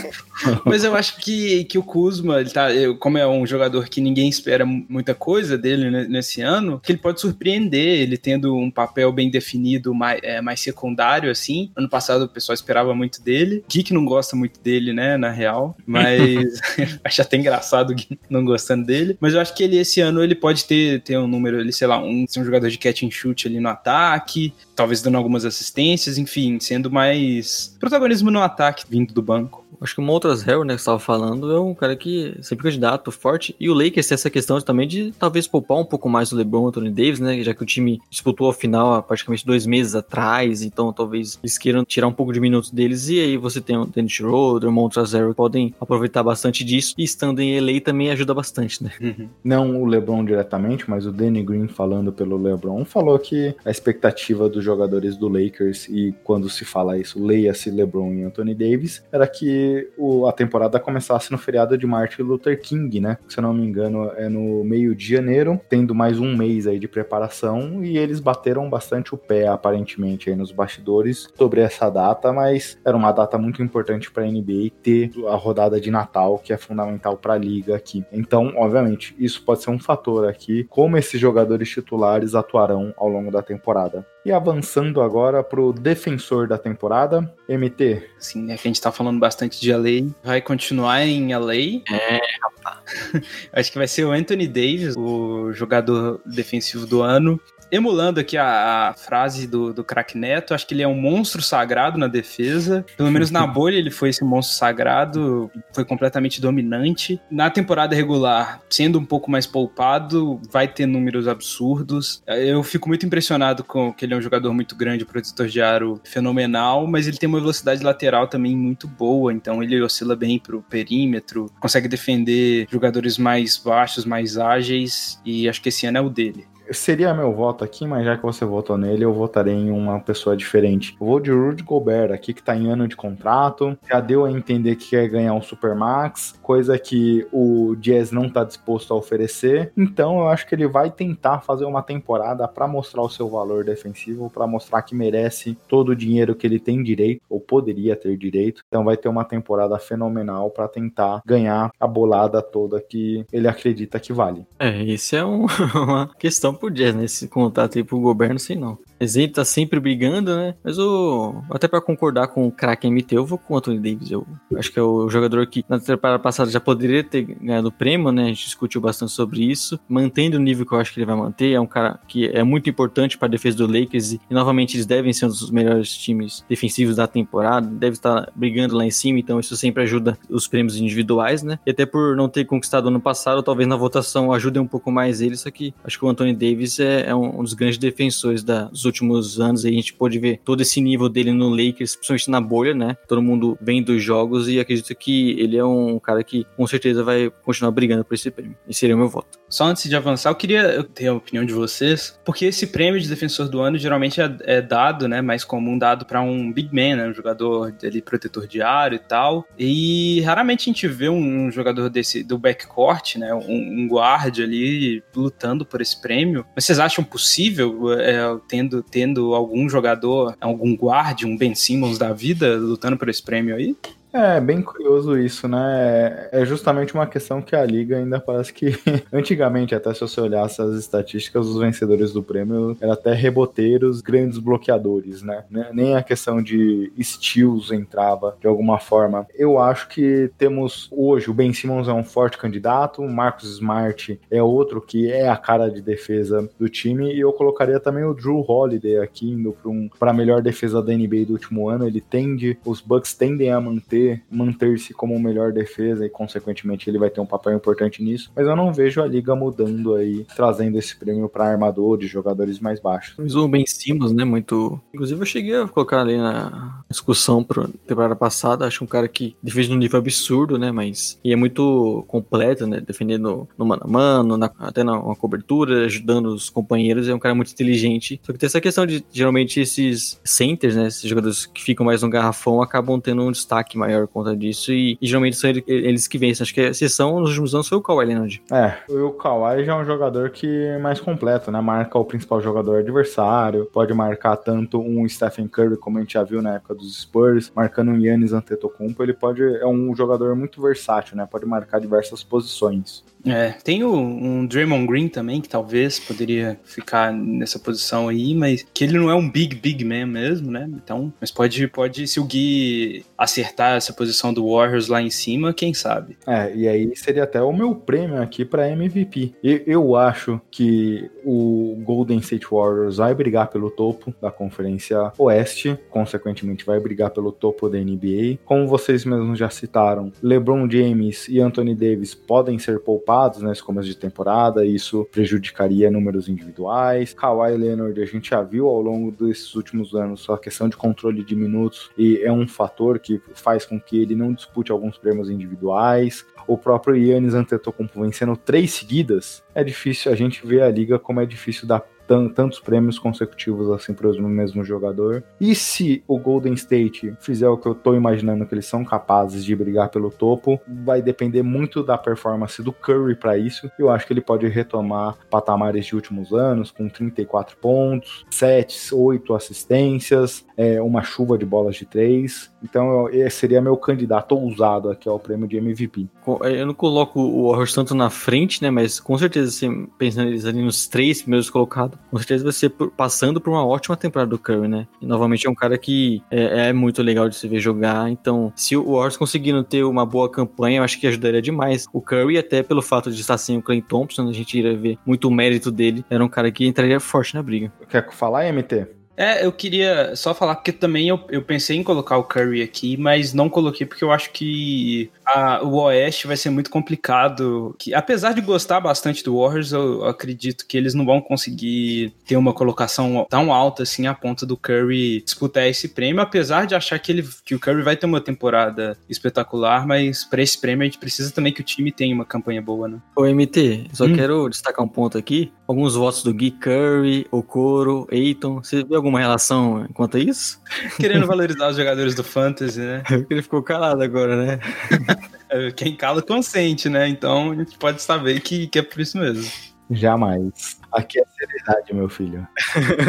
mas eu acho que, que o Kuzma, ele tá, como é um jogador que ninguém espera muita coisa dele nesse ano, que ele pode surpreender, ele tendo um papel bem definido, mais, é, mais secundário, assim. Ano passado o pessoal esperava muito dele. Geek não gosta muito dele, né, na real. Mas acho até engraçado não gostando dele. Mas eu acho que ele, esse ano, ele pode ter, ter um número, ele, sei lá, um, ser um jogador de catch and shoot ali no ataque, talvez dando algumas assistências, enfim, sendo mais protagonismo no ataque vindo do banco. Acho que o Montrezl Harrell, né, que você estava falando, é um cara que sempre candidato forte. E o Lakers tem essa questão também de talvez poupar um pouco mais o LeBron Anthony Davis, né, já que o time disputou a final há praticamente dois meses atrás, então talvez eles queiram tirar um pouco de minutos deles. E aí você tem o Dennis Schroeder, o Montrezl Harrell, podem aproveitar bastante disso. E estando em LA também ajuda bastante, né. Uhum. Não o LeBron diretamente, mas o Danny Green falando pelo LeBron falou que a expectativa dos jogadores do Lakers, e quando se fala isso, leia-se LeBron e Anthony Davis, era que o, a temporada começasse no feriado de Martin Luther King, né? Se eu não me engano, é no meio de janeiro, tendo mais um mês aí de preparação, e eles bateram bastante o pé, aparentemente, aí nos bastidores sobre essa data, mas era uma data muito importante para a NBA ter a rodada de Natal, que é fundamental para a liga aqui. Então, obviamente, isso pode ser um fator aqui, como esses jogadores titulares atuarão ao longo da temporada. E avançando agora pro defensor da temporada, MT. Sim, né? Que a gente tá falando bastante de LA. Vai continuar em LA. É, rapaz. Acho que vai ser o Anthony Davis, o jogador defensivo do ano emulando aqui a, a frase do, do craque Neto, acho que ele é um monstro sagrado na defesa. Pelo menos na bolha ele foi esse monstro sagrado, foi completamente dominante. Na temporada regular, sendo um pouco mais poupado, vai ter números absurdos. Eu fico muito impressionado com que ele é um jogador muito grande, protetor de aro fenomenal, mas ele tem uma velocidade lateral também muito boa, então ele oscila bem pro perímetro, consegue defender jogadores mais baixos, mais ágeis, e acho que esse ano é o dele seria meu voto aqui, mas já que você votou nele, eu votarei em uma pessoa diferente. Eu vou de Rudy Gobert aqui, que tá em ano de contrato, já deu a entender que quer ganhar um Supermax, coisa que o Jazz não tá disposto a oferecer. Então eu acho que ele vai tentar fazer uma temporada para mostrar o seu valor defensivo, para mostrar que merece todo o dinheiro que ele tem direito, ou poderia ter direito. Então vai ter uma temporada fenomenal para tentar ganhar a bolada toda que ele acredita que vale. É, isso é um, uma questão Jazz, né? Esse contato aí pro governo, sei não. Ele tá sempre brigando, né? Mas o. Até para concordar com o craque MT, eu vou com o Anthony Davis. Eu acho que é o jogador que na temporada passada já poderia ter ganhado o prêmio, né? A gente discutiu bastante sobre isso. Mantendo o nível que eu acho que ele vai manter. É um cara que é muito importante para defesa do Lakers. E, novamente eles devem ser um dos melhores times defensivos da temporada. Deve estar brigando lá em cima. Então isso sempre ajuda os prêmios individuais, né? E até por não ter conquistado ano passado, talvez na votação ajude um pouco mais ele. Só que acho que o Anthony Davis é, é um, dos grandes defensores da, últimos anos. a gente pôde ver todo esse nível dele no Lakers, principalmente na bolha, né? Todo mundo vem dos jogos e acredito que ele é um cara que com certeza vai continuar brigando por esse prêmio. E seria o meu voto. Só antes de avançar, eu queria ter a opinião de vocês, porque esse prêmio de defensor do ano geralmente é, é dado, né, mais comum dado para um big man, né, um jogador ali protetor de aro e tal. E raramente a gente vê um, jogador desse do backcourt, né, um, um guard ali lutando por esse prêmio. Mas vocês acham possível é, tendo tendo algum jogador, algum guard, um Ben Simmons da vida lutando por esse prêmio aí? É, bem curioso isso, né? É justamente uma questão que a liga ainda parece que antigamente, até se você olhasse as estatísticas, os vencedores do prêmio eram até reboteiros, grandes bloqueadores, né? Nem a questão de steals entrava de alguma forma. Eu acho que temos hoje o Ben Simmons é um forte candidato, o Marcos Smart é outro que é a cara de defesa do time e eu colocaria também o Drew Holiday aqui indo para um, a melhor defesa da NBA do último ano. Ele tende, os Bucks tendem a manter manter-se como melhor defesa e consequentemente ele vai ter um papel importante nisso. Mas eu não vejo a liga mudando aí, trazendo esse prêmio para armadores, jogadores mais baixos. Mas o Ben Simmons, né, muito. Inclusive eu cheguei a colocar ali na discussão para temporada passada, acho um cara que defende num nível absurdo, né, mas e é muito completo, né, defendendo no mano a mano, na, até na uma cobertura, ajudando os companheiros, é um cara muito inteligente. Só que tem essa questão de geralmente esses centers, né, esses jogadores que ficam mais no garrafão acabam tendo um destaque maior conta disso e, e geralmente são eles que vencem. Acho que a exceção nos últimos anos foi o Kawhi Leonard. É, o Kawhi já é um jogador que é mais completo, né, marca o principal jogador adversário, pode marcar tanto um Stephen Curry como a gente já viu na época dos Spurs, marcando um Yannis Antetokounmpo, ele pode é um jogador muito versátil, né, pode marcar diversas posições. É, tem o, um Draymond Green também, que talvez poderia ficar nessa posição aí, mas que ele não é um big, big man mesmo, né? Então, mas pode, pode se o Gui acertar essa posição do Warriors lá em cima, quem sabe? É, e aí seria até o meu prêmio aqui para MVP. E eu acho que o Golden State Warriors vai brigar pelo topo da Conferência Oeste, consequentemente vai brigar pelo topo da NBA. Como vocês mesmos já citaram, LeBron James e Anthony Davis podem ser poupados nesse começo de temporada, isso prejudicaria números individuais. Kawhi Leonard, a gente já viu ao longo desses últimos anos a questão de controle de minutos e é um fator que faz com que ele não dispute alguns prêmios individuais. O próprio Yannis Antetokounmpo vencendo três seguidas, é difícil a gente ver a liga como é difícil dar tantos prêmios consecutivos assim para o mesmo jogador. E se o Golden State fizer o que eu tô imaginando que eles são capazes de brigar pelo topo, vai depender muito da performance do Curry para isso. Eu acho que ele pode retomar patamares de últimos anos com 34 pontos, 7, 8 assistências, é, uma chuva de bolas de três. Então esse seria meu candidato ousado aqui ao prêmio de MVP. Eu não coloco o Warriors tanto na frente, né? Mas com certeza, assim, pensando eles ali nos três primeiros colocados, com certeza vai ser passando por uma ótima temporada do Curry, né? E novamente é um cara que é, é muito legal de se ver jogar. Então, se o Warriors conseguindo ter uma boa campanha, eu acho que ajudaria demais o Curry, até pelo fato de estar sem o Clay Thompson, a gente iria ver muito o mérito dele. Era um cara que entraria forte na briga. Quer falar, MT? É, eu queria só falar, porque também eu, eu pensei em colocar o Curry aqui, mas não coloquei porque eu acho que a, o Oeste vai ser muito complicado. Que, apesar de gostar bastante do Warriors, eu acredito que eles não vão conseguir ter uma colocação tão alta assim a ponto do Curry disputar esse prêmio, apesar de achar que, ele, que o Curry vai ter uma temporada espetacular, mas para esse prêmio a gente precisa também que o time tenha uma campanha boa, né? Ô MT, só hum. quero destacar um ponto aqui. Alguns votos do Gui Curry, Okoro, Eiton. Você viu alguma relação quanto a isso? Querendo valorizar os jogadores do Fantasy, né? Ele ficou calado agora, né? É, quem cala consente, né? Então a gente pode saber que, que é por isso mesmo. Jamais. Aqui é seriedade, meu filho.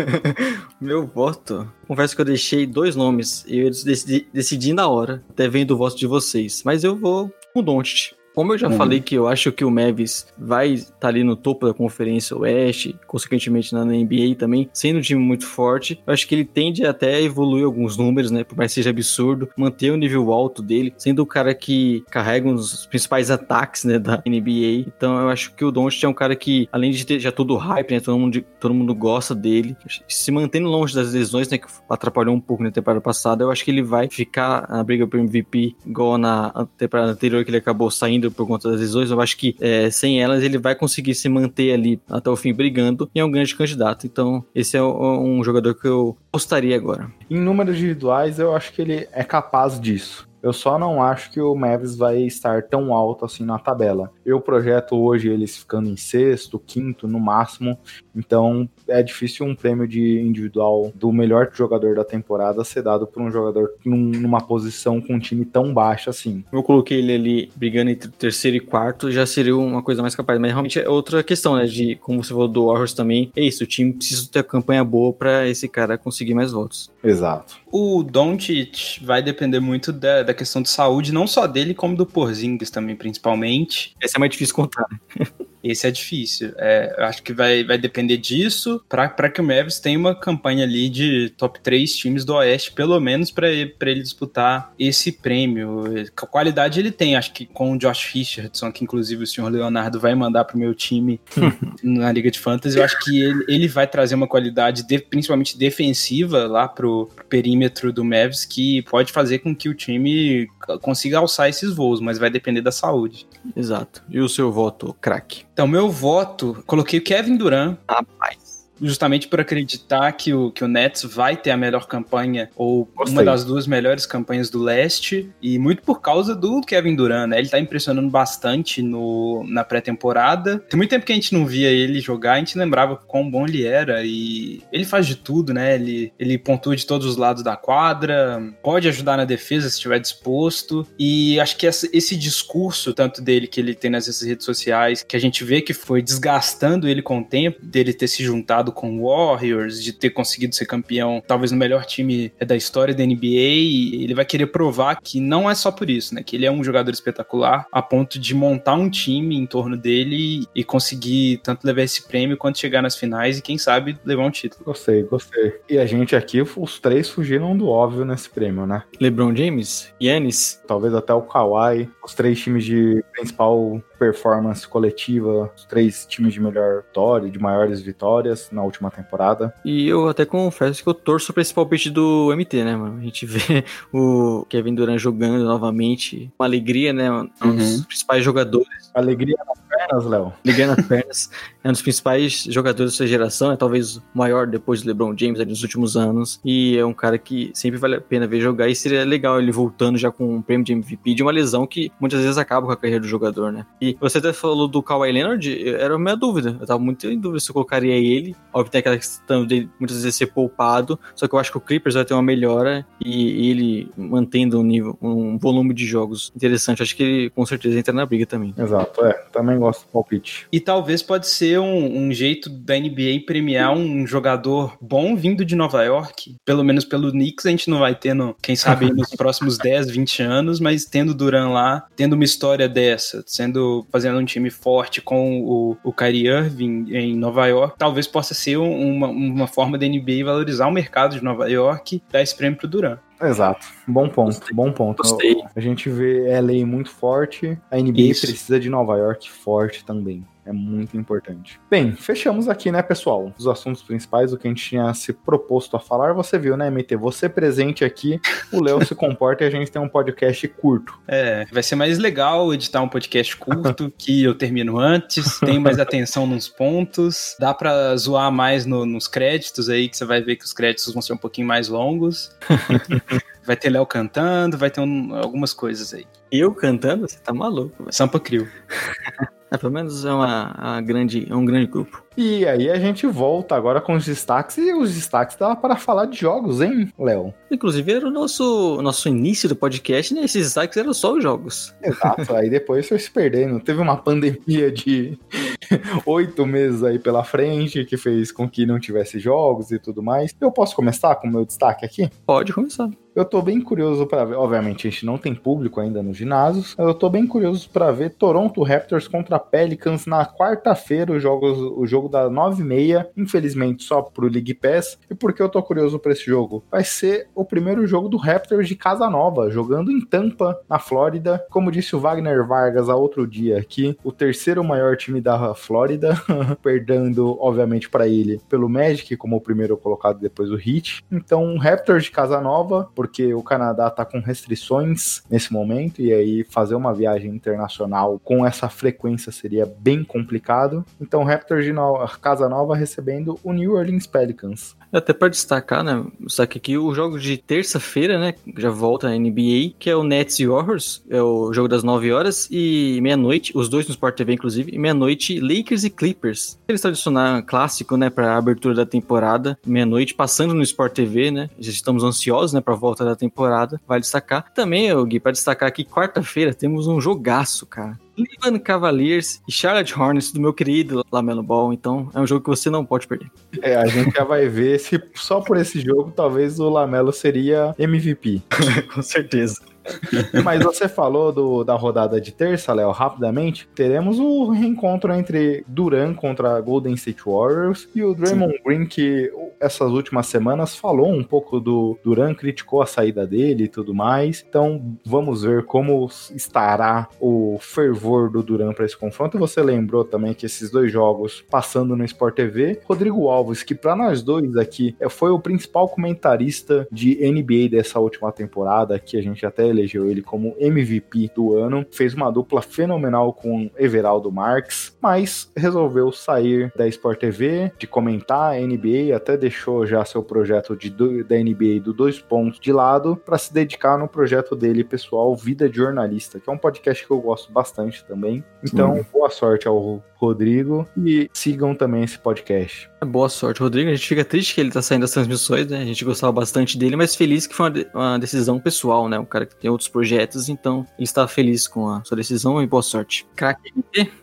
meu voto. Confesso que eu deixei dois nomes e eu decidi, decidi na hora, até vendo o voto de vocês. Mas eu vou com o Doncic. Como eu já uhum. falei que eu acho que o Mavis vai estar tá ali no topo da Conferência Oeste, consequentemente na NBA também, sendo um time muito forte, eu acho que ele tende até a evoluir alguns números, né? Por mais que seja absurdo, manter o nível alto dele, sendo o cara que carrega um dos principais ataques, né, da NBA. Então eu acho que o Doncic é um cara que, além de ter já todo o hype, né, todo mundo, todo mundo gosta dele, se mantendo longe das lesões, né, que atrapalhou um pouco na temporada passada, eu acho que ele vai ficar na briga pro MVP igual na temporada anterior que ele acabou saindo por conta das lesões, eu acho que é, sem elas ele vai conseguir se manter ali até o fim brigando e é um grande candidato. Então, esse é um jogador que eu gostaria agora. Em números individuais, eu acho que ele é capaz disso. Eu só não acho que o Mavis vai estar tão alto assim na tabela. Eu projeto hoje eles ficando em sexto, quinto no máximo. Então é difícil um prêmio de individual do melhor jogador da temporada ser dado por um jogador num, numa posição com um time tão baixo assim. Eu coloquei ele ali brigando entre terceiro e quarto, já seria uma coisa mais capaz. Mas realmente é outra questão, né? De como você falou do Warriors também. É isso, o time precisa ter campanha boa para esse cara conseguir mais votos. Exato. O Doncic vai depender muito da, da questão de saúde, não só dele, como do Porzingis também, principalmente. Esse é mais difícil contar. né? Esse é difícil. É, eu acho que vai, vai depender disso para que o Mavis tenha uma campanha ali de top 3 times do Oeste, pelo menos para ele, ele disputar esse prêmio. Qualidade ele tem, acho que com o Josh Richardson, que inclusive o senhor Leonardo vai mandar pro meu time na Liga de Fantasy, eu acho que ele, ele vai trazer uma qualidade de- principalmente defensiva lá pro, pro perímetro do Mavis que pode fazer com que o time consiga alçar esses voos, mas vai depender da saúde. Exato. E o seu voto, craque? Então, meu voto, coloquei o Kevin Durant, Rapaz. Justamente por acreditar que o, que o Nets vai ter a melhor campanha, ou Gostei. uma das duas melhores campanhas do leste, e muito por causa do Kevin Durant, né? Ele tá impressionando bastante no, na pré-temporada. Tem muito tempo que a gente não via ele jogar, a gente lembrava quão bom ele era, e ele faz de tudo, né? Ele, ele pontua de todos os lados da quadra, pode ajudar na defesa se estiver disposto, e acho que essa- esse discurso, tanto dele que ele tem nas redes sociais, que a gente vê que foi desgastando ele com o tempo, dele ter se juntado com o Warriors, de ter conseguido ser campeão, talvez no melhor time da história da NBA, e ele vai querer provar que não é só por isso, né? Que ele é um jogador espetacular, a ponto de montar um time em torno dele e conseguir tanto levar esse prêmio quanto chegar nas finais e quem sabe levar um título. Gostei, gostei. E a gente aqui, os três fugiram do óbvio nesse prêmio, né? LeBron James? Yannis? Talvez até o Kawhi, os três times de principal performance coletiva, os três times de melhor vitória, de maiores vitórias na última temporada. E eu até confesso que eu torço pra esse palpite do MT, né, mano? A gente vê o Kevin Durant jogando novamente. Uma alegria, né? Um dos Uhum. principais jogadores. Alegria nas pernas, Léo. Ligando as pernas. É um dos principais jogadores dessa geração. É talvez o maior depois do LeBron James ali nos últimos anos. E é um cara que sempre vale a pena ver jogar. E seria legal ele voltando já com um prêmio de MVP de uma lesão que muitas vezes acaba com a carreira do jogador, né? E você até falou do Kawhi Leonard. Era a minha dúvida. Eu tava muito em dúvida se eu colocaria ele. Óbvio, tem aquela questão de muitas vezes ser poupado. Só que eu acho que o Clippers vai ter uma melhora. E ele mantendo um nível, um volume de jogos interessante. Acho que ele com certeza entra na briga também. Exato, é. Também gosto palpite. E talvez pode ser um, um jeito da NBA premiar um jogador bom vindo de Nova York. Pelo menos pelo Knicks a gente não vai ter, no, quem sabe, nos próximos 10, 20 anos, mas tendo Duran lá, tendo uma história dessa, sendo fazendo um time forte com o, o Kyrie Irving em Nova York, talvez possa ser um- uma, uma forma da NBA valorizar o mercado de Nova York dar esse prêmio pro Duran. Exato. Bom ponto, bom ponto. Gostei. A gente vê LA muito forte, a NBA Isso. precisa de Nova York forte também. É muito importante. Bem, fechamos aqui, né, pessoal? Os assuntos principais, o que a gente tinha se proposto a falar. Você viu, né, MT? Você presente aqui, o Léo se comporta e a gente tem um podcast curto. É, vai ser mais legal editar um podcast curto, que eu termino antes, tem mais atenção nos pontos, dá pra zoar mais no- nos créditos aí, que você vai ver que os créditos vão ser um pouquinho mais longos. vai ter Léo cantando, vai ter um- algumas coisas aí. Eu cantando? Você tá maluco, velho. Sampa Crio. É, pelo menos é uma, uma grande, é um grande grupo. E aí a gente volta agora com os destaques. E os destaques dá para falar de jogos, hein, Léo? Inclusive, era o nosso, nosso início do podcast, né? Esses destaques eram só os jogos. Exato, aí depois foi se perdendo. Teve uma pandemia de oito meses aí pela frente que fez com que não tivesse jogos e tudo mais. Eu posso começar com o meu destaque aqui? Pode começar. Eu tô bem curioso pra ver. Obviamente, a gente não tem público ainda nos ginásios. Eu tô bem curioso pra ver Toronto Raptors contra Pelicans na quarta-feira, o jogo, o jogo da 9h30. Infelizmente, só pro League Pass. E por que eu tô curioso pra esse jogo? Vai ser o primeiro jogo do Raptors de Casa Nova, jogando em Tampa, na Flórida. Como disse o Wagner Vargas há outro dia aqui, o terceiro maior time da Flórida, perdendo, obviamente, pra ele pelo Magic, como o primeiro colocado depois do Heat. Então, Raptors de Casa Nova, porque o Canadá tá com restrições nesse momento, e aí fazer uma viagem internacional com essa frequência seria bem complicado. Então, Raptors de no- Casa Nova recebendo o New Orleans Pelicans. Até pra destacar, né? Destaque aqui o jogo de terça-feira, né? Já volta a NBA, que é o Nets e Warriors. É o jogo das 9 horas e meia-noite, os dois no Sport TV, inclusive, e meia-noite, Lakers e Clippers. Eles tradicional clássico, né? Pra abertura da temporada, meia-noite, passando no Sport TV, né? Já estamos ansiosos, né? Pra volta volta da temporada, vai destacar. Também, Gui, para destacar aqui, quarta-feira temos um jogaço, cara. Cleveland Cavaliers e Charlotte Hornets do meu querido Lamelo Ball. Então, é um jogo que você não pode perder. É, a gente já vai ver só por esse jogo talvez o Lamelo seria MVP. Com certeza. Mas você falou do, da rodada de terça, Léo, rapidamente. Teremos o reencontro entre Duran contra Golden State Warriors e o Draymond Sim. Green, que essas últimas semanas falou um pouco do Duran, criticou a saída dele e tudo mais. Então vamos ver como estará o fervor do Duran para esse confronto. Você lembrou também que esses dois jogos passando no Sport TV, Rodrigo Alves, que para nós dois aqui é, foi o principal comentarista de NBA dessa última temporada, que a gente até elegeu ele como MVP do ano, fez uma dupla fenomenal com Everaldo Marques, mas resolveu sair da Sport TV, de comentar a NBA, até deixou já seu projeto de, da NBA do Dois Pontos de lado para se dedicar no projeto dele pessoal, Vida de Jornalista, que é um podcast que eu gosto bastante também. Então, boa sorte ao Rodrigo e sigam também esse podcast. Boa sorte, Rodrigo. A gente fica triste que ele tá saindo das transmissões, né? A gente gostava bastante dele, mas feliz que foi uma, decisão pessoal, né? Um cara que tem outros projetos, então ele está feliz com a sua decisão e boa sorte. Crack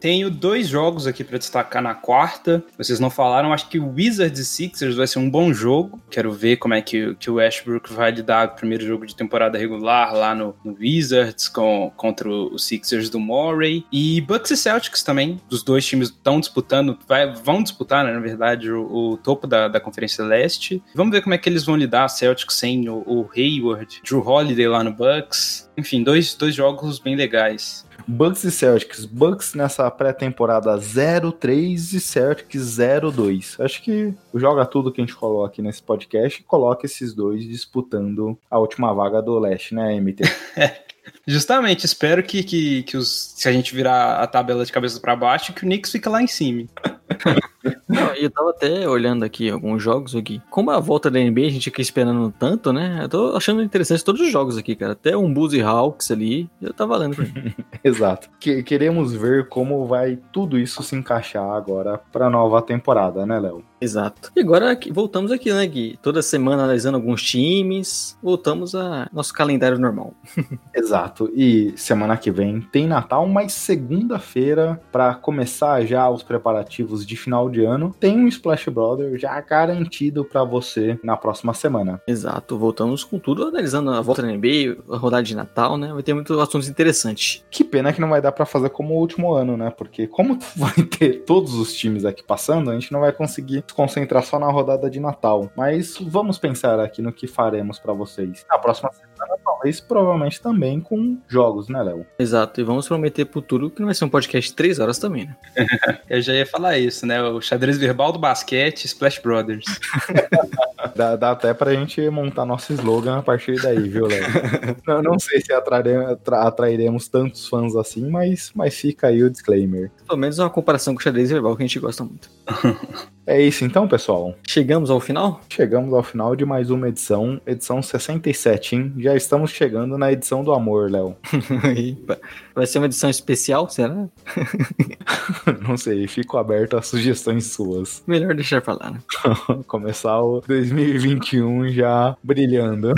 Tenho dois jogos aqui para destacar na quarta. Vocês não falaram, acho que o Wizards e Sixers vai ser um bom jogo. Quero ver como é que, que o Westbrook vai lidar com o primeiro jogo de temporada regular lá no, no Wizards com, contra o Sixers do Murray. E Bucks e Celtics também, dos dois times estão disputando, vai, vão disputar, né, na verdade, o, o topo da, da Conferência Leste. Vamos ver como é que eles vão lidar, Celtics sem o, o Hayward, Drew Holiday lá no Bucks. Enfim, dois, dois jogos bem legais. Bucks e Celtics. Bucks nessa pré-temporada 0-3 e Celtics 0-2. Acho que joga tudo que a gente coloca aqui nesse podcast e coloca esses dois disputando a última vaga do leste, né, MT? Justamente, espero que, que, que os, se a gente virar a tabela de cabeça para baixo, que o Knicks fica lá em cima. Não, eu tava até olhando aqui alguns jogos aqui. Como a volta da NBA a gente fica esperando tanto, né? Eu tô achando interessante todos os jogos aqui, cara. Até um Bulls e Hawks ali, eu tá valendo. Exato. Que, queremos ver como vai tudo isso se encaixar agora pra nova temporada, né, Léo? Exato. E agora voltamos aqui, né, Gui? Toda semana analisando alguns times, voltamos a nosso calendário normal. Exato. E semana que vem tem Natal, mas segunda-feira, para começar já os preparativos de final de ano, tem um Splash Brother já garantido para você na próxima semana. Exato. Voltamos com tudo, analisando a volta da NBA, a rodada de Natal, né? Vai ter muitos assuntos interessantes. Que pena que não vai dar para fazer como o último ano, né? Porque como vai ter todos os times aqui passando, a gente não vai conseguir concentrar só na rodada de Natal. Mas vamos pensar aqui no que faremos para vocês. Na próxima semana, talvez, provavelmente também com jogos, né, Léo? Exato. E vamos prometer pro futuro que não vai ser um podcast de três horas também, né? Eu já ia falar isso, né? O xadrez verbal do basquete, Splash Brothers. dá, dá até pra gente montar nosso slogan a partir daí, viu, Léo? não, não sei se atrairemos, atrairemos tantos fãs assim, mas, mas fica aí o disclaimer. Pelo menos uma comparação com o xadrez verbal que a gente gosta muito. É isso então, pessoal. Chegamos ao final? Chegamos ao final de mais uma edição, edição 67, hein? Já estamos chegando na edição do amor, Léo. Vai ser uma edição especial, será? Não sei, fico aberto a sugestões suas. Melhor deixar pra lá, né? Começar o 2021 já brilhando.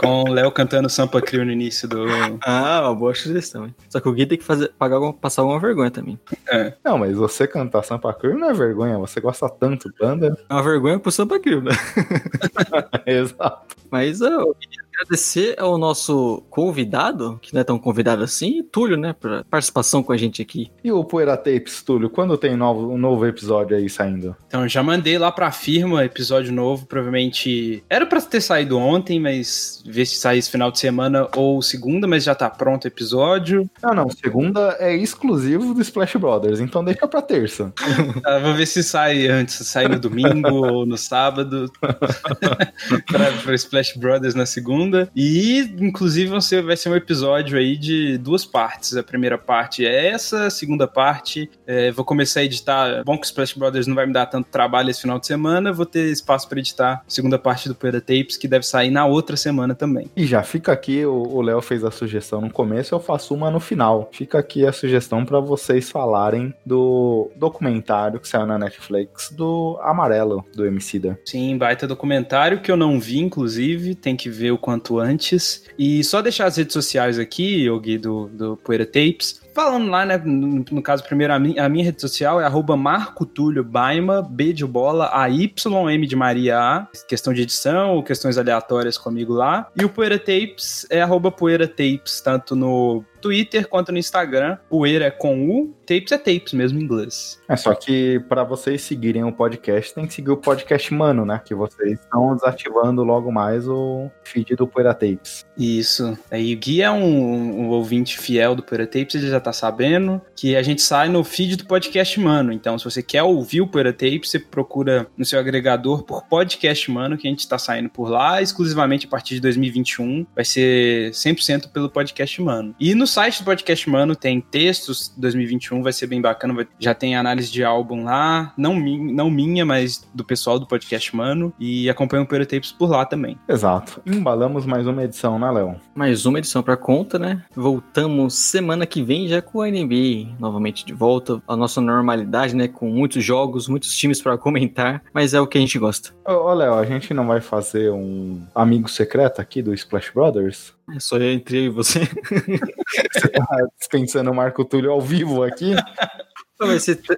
Com o Léo cantando Sampa Crio no início do. Ah, uma boa sugestão, hein? Só que o Gui tem que fazer, pagar, passar alguma vergonha também. É. Não, mas você cantar Sampa Crio não é vergonha, você gosta tanto banda. É uma vergonha pro Sampa Crio, né? Exato. Mas eu queria agradecer ao nosso convidado, que não é tão convidado assim, Túlio, né, por participação com a gente aqui. E o Poeira Tapes, Túlio, quando tem novo, um novo episódio aí saindo? Então, já mandei lá pra firma episódio novo, provavelmente era para ter saído ontem, mas ver se sair esse final de semana ou segunda, mas já tá pronto o episódio. Não, não, segunda é exclusivo do Splash Brothers, então deixa pra terça. ah, vou ver se sai antes, sai no domingo ou no sábado. pra, pra Splash Brothers na segunda. Segunda. E, inclusive, vai ser um episódio aí de duas partes. A primeira parte é essa, a segunda parte é, vou começar a editar. Bom que o Splash Brothers não vai me dar tanto trabalho esse final de semana, vou ter espaço para editar a segunda parte do Poeira Tapes, que deve sair na outra semana também. E já fica aqui, o Léo fez a sugestão no começo, eu faço uma no final. Fica aqui a sugestão para vocês falarem do documentário que saiu na Netflix do Amarelo, do Emicida. Sim, baita documentário que eu não vi, inclusive, tem que ver o quanto antes. E só deixar as redes sociais aqui, Yogi, do, do Poeira Tapes. Falando lá, né, no, no caso, primeiro, a, mi, a, minha rede social é arroba Marco Túlio Baima, B de bola, A Y, M de Maria A, questão de edição, questões aleatórias comigo lá. E o Poeira Tapes é arroba Poeira Tapes, tanto no Twitter quanto no Instagram. Poeira é com U, tapes é tapes mesmo em inglês. É só que para vocês seguirem o podcast, tem que seguir o podcast Mano, né? Que vocês estão desativando logo mais o feed do Poeira Tapes. Isso. Aí o Gui é um, um ouvinte fiel do Poeira Tapes, ele já tá sabendo que a gente sai no feed do podcast Mano. Então, se você quer ouvir o Poeira Tapes, você procura no seu agregador por podcast Mano, que a gente tá saindo por lá, exclusivamente a partir de 2021. Vai ser 100% pelo podcast Mano. E no site do Podcast Mano tem textos 2021, vai ser bem bacana. Vai, já tem análise de álbum lá, não, mi, não minha, mas do pessoal do Podcast Mano. E acompanha o Poeira Tapes por lá também. Exato. Embalamos mais uma edição, né, Léo? Mais uma edição pra conta, né? Voltamos semana que vem já com a NBA novamente de volta. A nossa normalidade, né? Com muitos jogos, muitos times para comentar, mas é o que a gente gosta. Ô, Léo, a gente não vai fazer um amigo secreto aqui do Splash Brothers? É só eu entre eu e você. Você tá dispensando o Marco Túlio ao vivo aqui?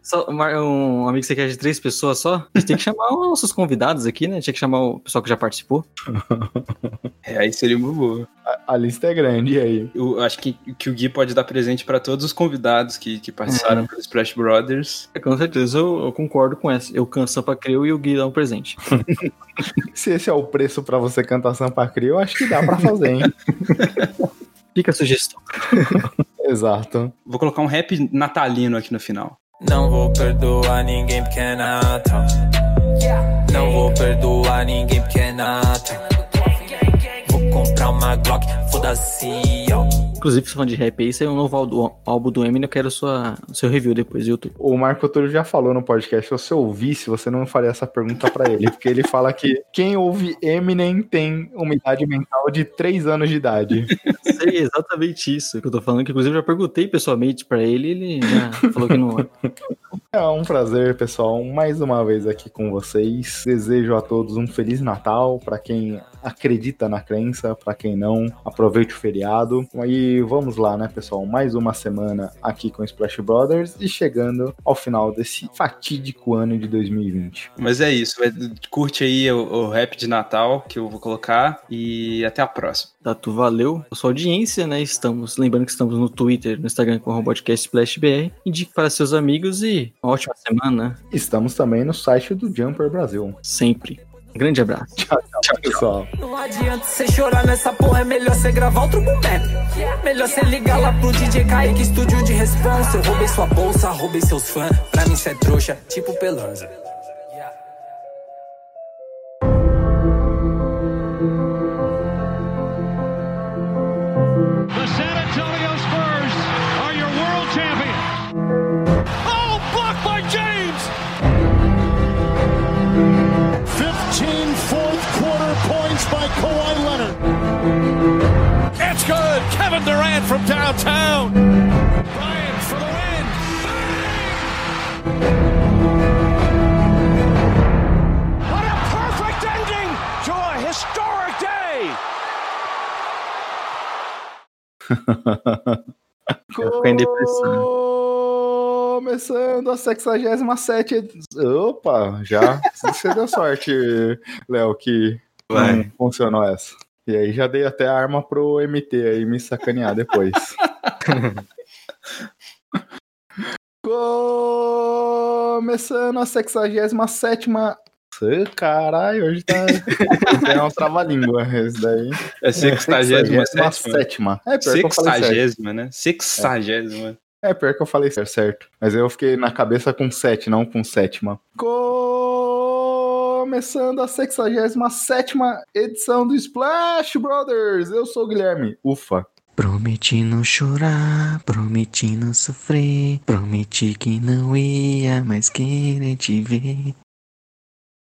Só um amigo que você quer de três pessoas só? A gente tem que chamar os nossos convidados aqui, né? Tinha que chamar o pessoal que já participou. É, aí seria uma boa. A, a lista é grande, e aí? Eu acho que, que o Gui pode dar presente para todos os convidados que, que passaram é. pelo Splash Brothers. É, com certeza, eu, eu, concordo com essa. Eu canto Sampa Creu e o Gui dá um presente. Se esse é o preço para você cantar Sampa Creu, acho que dá para fazer, hein? Fica a sugestão. Exato. Vou colocar um rap natalino aqui no final. Não vou perdoar ninguém porque é Natal. Não vou perdoar ninguém porque é Natal. Vou comprar uma Glock, foda-se, ó. Inclusive, se falando de rap aí, saiu um novo álbum do Eminem, eu quero sua, seu review depois YouTube. O Marco Túlio já falou no podcast, se você ouvisse, você não faria essa pergunta para ele, porque ele fala que quem ouve Eminem tem uma idade mental de 3 anos de idade. Sei, exatamente isso que eu tô falando, que inclusive já perguntei pessoalmente para ele, ele já falou que não... É um prazer, pessoal, mais uma vez aqui com vocês. Desejo a todos um feliz Natal, para quem acredita na crença, para quem não, aproveite o feriado. E vamos lá, né, pessoal? Mais uma semana aqui com Splash Brothers e chegando ao final desse fatídico ano de 2020. Mas é isso, curte aí o, o rap de Natal que eu vou colocar e até a próxima. Tato, valeu. A sua audiência, né? Estamos, lembrando que estamos no Twitter, no Instagram com o podcast SplashBR. Indique para seus amigos e uma ótima semana. Estamos também no site do Jumper Brasil. Sempre. Um grande abraço. Tchau, tchau, tchau pessoal. Não adianta você chorar nessa porra, é melhor você gravar outro boneco. Melhor você ligar lá pro DJ Kaique, estúdio de responsa. Eu roubei sua bolsa, roubei seus fãs. Pra mim cê é trouxa, tipo Pelanza. Kevin Durant from downtown. Bryant for the win. What a perfect ending to a historic day. Eu fico em depressão. Começando a 67 edição. Opa, já. Você deu sorte, Léo, que Vai. funcionou essa. E aí já dei até a arma pro MT aí me sacanear depois. Começando a 67 Caralho, hoje tá. é um trava-língua esse daí. É sextagésima sétima. sétima. É pior que eu falei certo. Sextagésima, né? Sexagésima. É pior que eu falei certo. Mas eu fiquei na cabeça com sete, não com sétima. Começando começando a 67 edição do Splash Brothers. Eu sou o Guilherme. Ufa. Prometi não chorar, prometi não sofrer, prometi que não ia mais querer te ver.